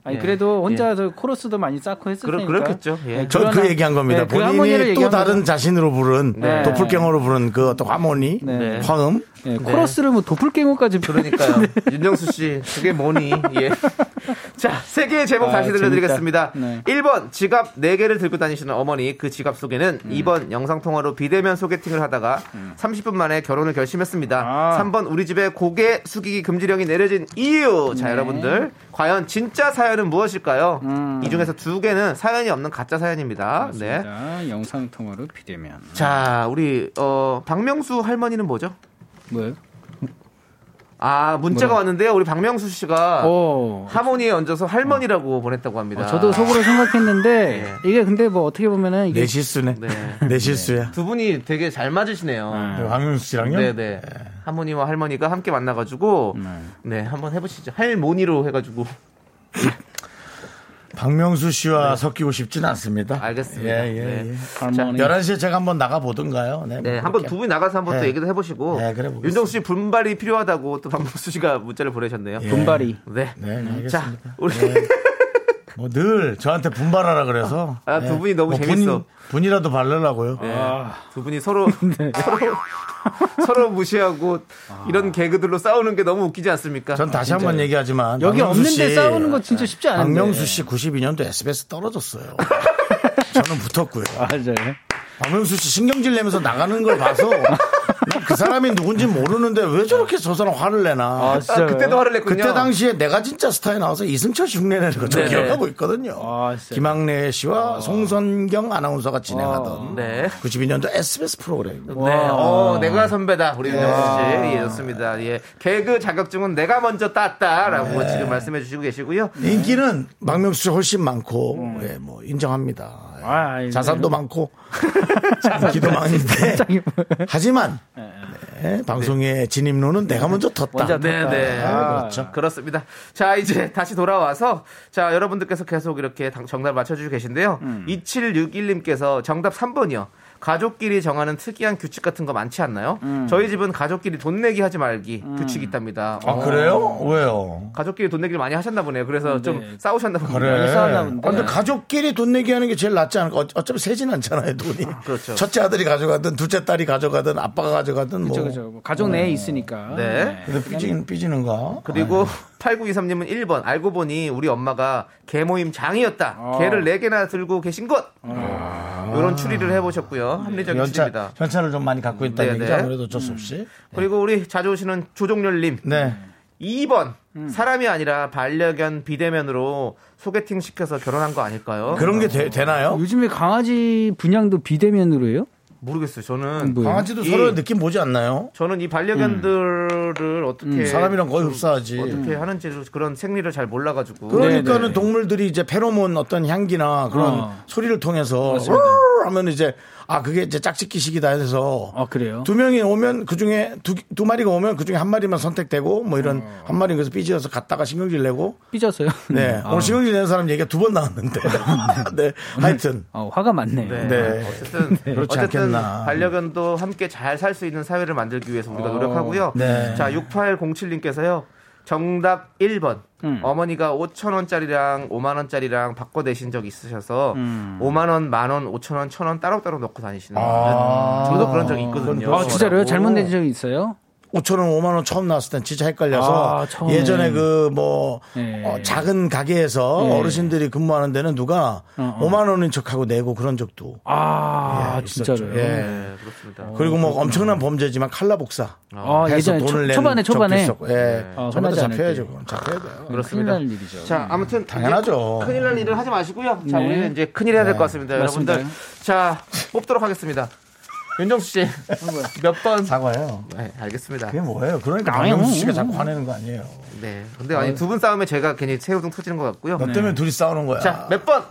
아니 예. 그래도 혼자 저 코러스도 많이 쌓고 했을 그러- 테니까. 그렇겠죠. 예. 전그 그런 얘기한 겁니다. 네, 그 본인이 또 얘기한 다른 거죠. 자신으로 부른 네. 도플갱어로 부른 그 어떤 화모니, 네. 화음. 예, 코러스를 뭐 도플갱어까지 그러니까요. 윤정수 씨, 그게 뭐니? 예. 자, 세 개의 제목 아, 다시 들려드리겠습니다. 네. 1번, 지갑 4개를 들고 다니시는 어머니, 그 지갑 속에는 음. 2번, 영상통화로 비대면 소개팅을 하다가 30분 만에 결혼을 결심했습니다. 아. 3번, 우리 집에 고개 숙이기 금지령이 내려진 이유. 자, 네. 여러분들, 과연 진짜 사연은 무엇일까요? 음. 이 중에서 두 개는 사연이 없는 가짜 사연입니다. 네. 자, 영상 통화로 비대면. 자, 우리, 어, 박명수 할머니는 뭐죠? 뭐예요? 아, 문자가 왔는데요. 우리 박명수 씨가 오. 하모니에 얹어서 할머니라고 보냈다고 합니다. 어, 저도 속으로 생각했는데 이게 근데 뭐 어떻게 보면은 이게 내 실수네. 네. 내 실수야. 두 분이 되게 잘 맞으시네요. 네, 황윤수 씨랑요? 네, 네. 하모니와 할머니가 함께 만나가지고 네 한번 해보시죠. 할모니로 해가지고 박명수 씨와 섞이고 싶지는 않습니다. 알겠습니다. 예, 예, 네. 예. 할머니. 11시에 제가 한번 나가보든가요. 네, 네, 뭐 한번. 두 분이 나가서 한번 또 네. 얘기도 해보시고 네, 그래 보겠습니다. 윤정수 씨 분발이 필요하다고 또 박명수 씨가 문자를 보내셨네요. 예. 분발이. 네. 네, 알겠습니다. 자, 우리 뭐 늘 저한테 분발하라 그래서. 네. 아, 두 분이 너무 재밌어. 분, 분이라도 바르려고요. 네. 두 분이 서로 서로 서로 무시하고 이런 개그들로 싸우는 게 너무 웃기지 않습니까? 전 다시 한번 얘기하지만 여기 없는데 씨, 싸우는 거 진짜 쉽지 않은데. 박명수 씨 92년도 SBS 떨어졌어요. 저는 붙었고요. 맞아요. 박명수 씨 신경질 내면서 나가는 걸 봐서 난 그 사람이 누군지 모르는데 왜 저렇게 저 사람 화를 내나. 아, 진짜요? 아, 그때도 화를 냈군요. 그때 당시에 내가 진짜 스타에 나와서 이승철 씨 흉내 내는 거저 네네. 기억하고 있거든요. 아? 김학래 씨와 송선경 아나운서가 진행하던 네. 92년도 SBS 프로그램. 네, 어, 내가 선배다. 우리 윤정수 씨. 예, 좋습니다. 예. 개그 자격증은 내가 먼저 땄다라고 지금 말씀해 주시고 계시고요. 인기는 박명수 씨 훨씬 많고, 예, 뭐, 인정합니다. 예. 아. 자산도 많고, 기도 많은데. 하지만, 네, 방송의 진입로는 내가 먼저 텄다. 네, 네. 아, 그렇죠. 그렇습니다. 자, 이제 다시 돌아와서 자, 여러분들께서 계속 이렇게 당- 정답 맞춰 주고 계신데요. 음. 2761님께서 정답 3번이요. 가족끼리 정하는 특이한 규칙 같은 거 많지 않나요? 저희 집은 가족끼리 돈 내기 하지 말기 규칙이 있답니다. 아, 그래요? 왜요? 가족끼리 돈 내기를 많이 하셨나 보네요. 그래서 좀 싸우셨나 보네요. 그래. 싸웠나 본데. 아, 근데 가족끼리 돈 내기 하는 게 제일 낫지 않을까? 어- 어차피 세진 않잖아요, 돈이. 그렇죠. 첫째 아들이 가져가든, 둘째 딸이 가져가든, 아빠가 가져가든, 뭐. 그죠, 그죠. 뭐 가족 내에 있으니까. 네. 근데 삐지는, 삐지는가? 그리고 8923님은 1번 알고 보니 우리 엄마가 개 모임 장이었다. 아. 개를 4개나 들고 계신 것. 이런 추리를 해보셨고요. 합리적인 현찰, 추리입니다. 현찰을 좀 많이 갖고 있다는 네, 얘기죠. 네. 아무래도 어쩔 수 없이. 그리고 우리 자주 오시는 조종렬님 네. 2번 사람이 아니라 반려견 비대면으로 소개팅 시켜서 결혼한 거 아닐까요? 그런 게 되, 나요 요즘에 강아지 분양도 비대면으로 해요? 모르겠어요. 저는 뭐예요? 강아지도 이- 서로 느낌 보지 않나요? 저는 이 반려견들을 어떻게 사람이랑 거의 흡사하지. 어떻게 하는지 그런 생리를 잘 몰라가지고 그러니까는 네, 동물들이 이제 페로몬 어떤 향기나 그런 어. 소리를 통해서. 르르 하면 이제 아 그게 이제 짝짓기식이다 해서 아, 그래요? 두 명이 오면 그 중에 두, 두 마리가 오면 그 중에 한 마리만 선택되고 뭐 이런 어. 한 마리 그래서 삐져서 갔다가 신경질 내고 삐졌어요? 네 아. 오늘 신경질 내는 사람 얘기가 두 번 나왔는데 네 하여튼 어, 화가 많네. 네. 네. 어쨌든 그렇지 어쨌든 않겠나. 반려견도 함께 잘 살 수 있는 사회를 만들기 위해서 우리가 노력하고요. 네. 자, 6807님께서요. 정답 1번. 음. 어머니가 5천 원짜리랑 5만 원짜리랑 바꿔 내신 적 있으셔서 음. 5만 원, 만 원, 5천 원, 천 원 따로따로 넣고 다니시는 아. 저도 그런 적이 있거든요. 아, 진짜로요? 잘못 낸 적이 있어요? 5천 원, 5만 원 처음 나왔을 땐 진짜 헷갈려서 아. 예전에 그뭐 네. 작은 가게에서 네. 어르신들이 근무하는 데는 누가 어, 어. 5만 원인 척하고 내고 그런 적도 아, 예. 진짜로요? 예. 네, 그렇습니다. 그리고 뭐 엄청난 범죄지만 칼라 복사 아, 해서 예전에 돈을 초, 낸 초반에 적도 초반에 있었고. 예. 어, 저마다 흔하지 않을 잡혀야죠. 때. 그럼 잡혀야 돼요. 그렇습니다. 큰일 날 일이죠. 자, 아무튼 당연하죠. 큰일 날 일을 하지 마시고요. 자, 네. 우리는 이제 큰일 해야 될 것 같습니다, 맞습니다. 여러분들. 자, 뽑도록 하겠습니다. 윤정수 씨, 몇 번? 사과해요. 네, 알겠습니다. 그게 뭐예요? 그러니까. 박명수 씨가 자꾸 화내는 거 아니에요. 네. 근데 아니 두 분 싸움에 제가 괜히 새우등 터지는 것 같고요. 너 때문에 둘이 싸우는 거야. 자, 몇 번?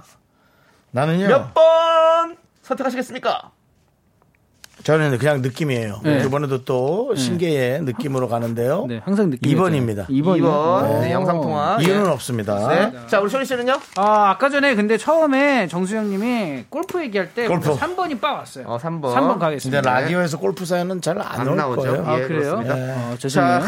나는요. 몇 번 선택하시겠습니까? 저는 그냥 느낌이에요. 네. 이번에도 또 신계의 느낌으로 가는데요. 네, 항상 느낌 2번입니다. 2번이요? 2번 네, 영상 통화. 이유는 없습니다. 네. 자, 우리 쇼리 씨는요? 아, 아까 전에 근데 처음에 정수영 님이 골프 얘기할 때 골프. 3번이 빠 왔어요. 어, 3번. 3번 근데 가겠습니다. 라디오에서 골프 사연은 잘안안 나올 나오죠. 거예요. 아, 예, 그래요? 어, 죄송해요. 자,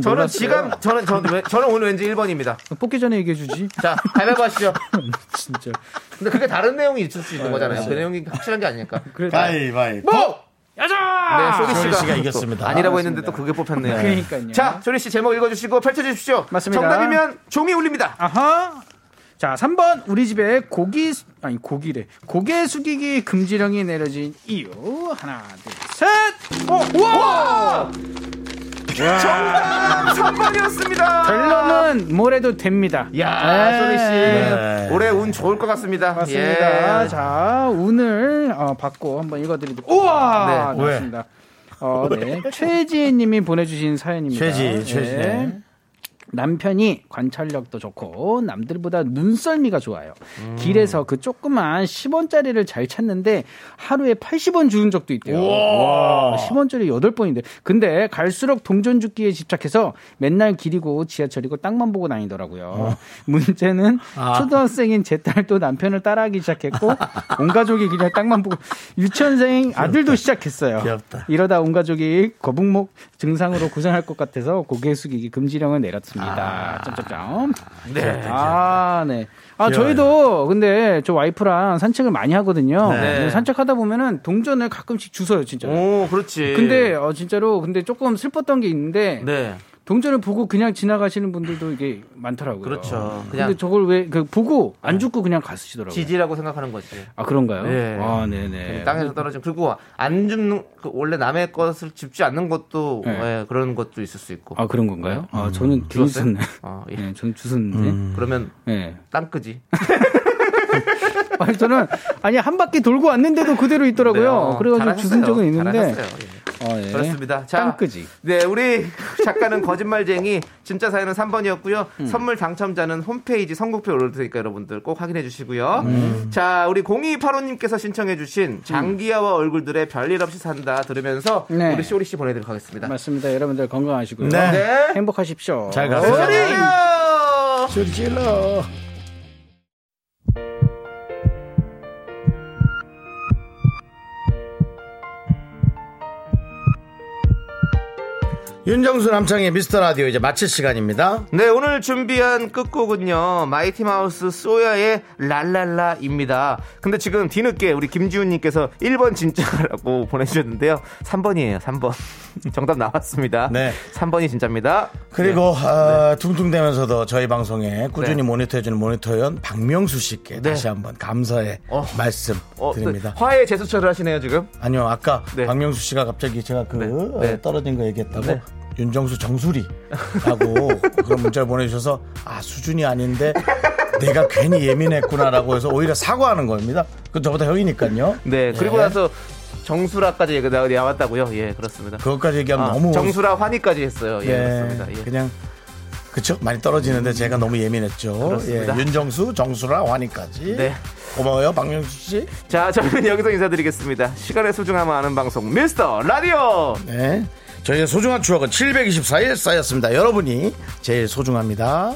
저는 지금 저는 저는 왜- 저는 오늘 왠지 1번입니다. 뽑기 전에 얘기해 주지. 자, 가위바위보 하시죠. 진짜. 근데 그게 다른 내용이 있을 수 있는 거잖아요. 그 내용이 확실한 게 아니니까. 그래. 가위바위보. 뭐! 야자! 네, 쇼리 쇼리 씨가, 이겼습니다. 아니라고 했는데 또 그게 뽑혔네요. 그러니까요. 자, 쇼리 씨 제목 읽어주시고 펼쳐주십시오. 맞습니다. 정답이면 종이 울립니다. 아하. 자, 3번 우리 집에 고기 수- 아니 고기래. 고개 숙이기 금지령이 내려진 이유. 하나, 둘, 셋. 어, 우와! 정답 3번이었습니다. 결론은 뭐래도 됩니다. 야, 네. 쇼리 씨. 네. 올해 운 좋을 것 같습니다. 맞습니다. 예. 자, 운을 어, 받고 한번 읽어드리도록. 우와! 네. 왜? 맞습니다. 어, 네. 최지혜 님이 보내주신 사연입니다. 최지, 최지. 네. 남편이 관찰력도 좋고 남들보다 눈썰미가 좋아요. 음. 길에서 그 조그만 10원짜리를 잘 찾는데 하루에 80원 주는 적도 있대요. 와, 10원짜리 8번인데. 근데 갈수록 동전 줍기에 집착해서 맨날 길이고 지하철이고 땅만 보고 다니더라고요. 어. 문제는 아. 초등학생인 제 딸도 남편을 따라하기 시작했고 온 가족이 그냥 땅만 보고 유치원생 아들도 시작했어요. 귀엽다. 이러다 온 가족이 거북목 증상으로 고생할 것 같아서 고개 숙이기 금지령을 내렸습니다. 점점점. 네. 아, 네. 아. 저희도 근데 저 와이프랑 산책을 많이 하거든요. 네. 산책하다 보면은 동전을 가끔씩 주워요, 진짜. 오, 그렇지. 근데 어 진짜로 근데 조금 슬펐던 게 있는데 네. 동전을 보고 그냥 지나가시는 분들도 이게 많더라고요. 그렇죠. 그냥 근데 저걸 왜 그 보고 안 죽고 그냥 가시더라고요. 지지라고 생각하는 거지. 아 그런가요? 예. 아 네네. 땅에서 떨어진 그리고 안 줍는 그 원래 남의 것을 줍지 않는 것도 네. 예, 그런 것도 있을 수 있고. 아 그런 건가요? 아 저는 괜히 주웠어요? 주웠네. 어, 예. 예, 저는 주웠는데. 그러면 예. 땅끄지. 아니 저는 아니 한 바퀴 돌고 왔는데도 그대로 있더라고요. 네, 어, 그래가지고. 주운 적은 있는데. 잘하셨어요. 예. 어, 예. 그렇습니다. 자, 땅끄지. 네, 우리 작가는 거짓말쟁이, 진짜 사연은 3번이었고요. 음. 선물 당첨자는 홈페이지 선곡표에 올릴 테니까 여러분들 꼭 확인해 주시고요. 음. 자, 우리 0285님께서 신청해 주신 장기하와 얼굴들의 별일 없이 산다 들으면서 네. 우리 쇼리 씨 보내드리도록 하겠습니다. 맞습니다. 여러분들 건강하시고요. 네. 네. 행복하십시오. 잘 가세요. 안녕! 소리 질러. 윤정수 남창희의 미스터 라디오 이제 마칠 시간입니다. 네, 오늘 준비한 끝곡은요, 마이티 마우스 소야의 랄랄라입니다. 근데 지금 뒤늦게 우리 김지훈 님께서 1번 진짜라고 보내 주셨는데요. 3번이에요, 3번. 정답 나왔습니다. 네. 3번이 진짜입니다. 그리고 아, 퉁퉁대면서도 저희 방송에 꾸준히 네. 모니터해 주는 모니터연 박명수 씨께 네. 다시 한번 감사의 어. 말씀 어, 드립니다. 또 화해 제스처를 하시네요, 지금. 아니요, 아까 네. 박명수 씨가 갑자기 제가 그 네. 어, 네. 떨어진 거 얘기했다고 네. 윤정수 정수리라고 그런 문자를 보내주셔서 아 수준이 아닌데 내가 괜히 예민했구나라고 해서 오히려 사과하는 겁니다. 그 저보다 형이니까요. 네, 그리고 예. 나서 정수라까지 나- 나왔다고요. 예, 그렇습니다. 그것까지 얘기하면 아, 너무 정수라 환희까지 했어요. 예, 예, 그렇습니다. 예. 그냥 그쵸 많이 떨어지는데 제가 너무 예민했죠. 그렇습니다. 예, 윤정수, 정수라, 환희까지. 네. 고마워요, 박명수 씨. 자, 저희는 여기서 인사드리겠습니다. 시간의 소중함을 아는 방송, 미스터 라디오! 네. 저희의 소중한 추억은 724일 쌓였습니다. 여러분이 제일 소중합니다.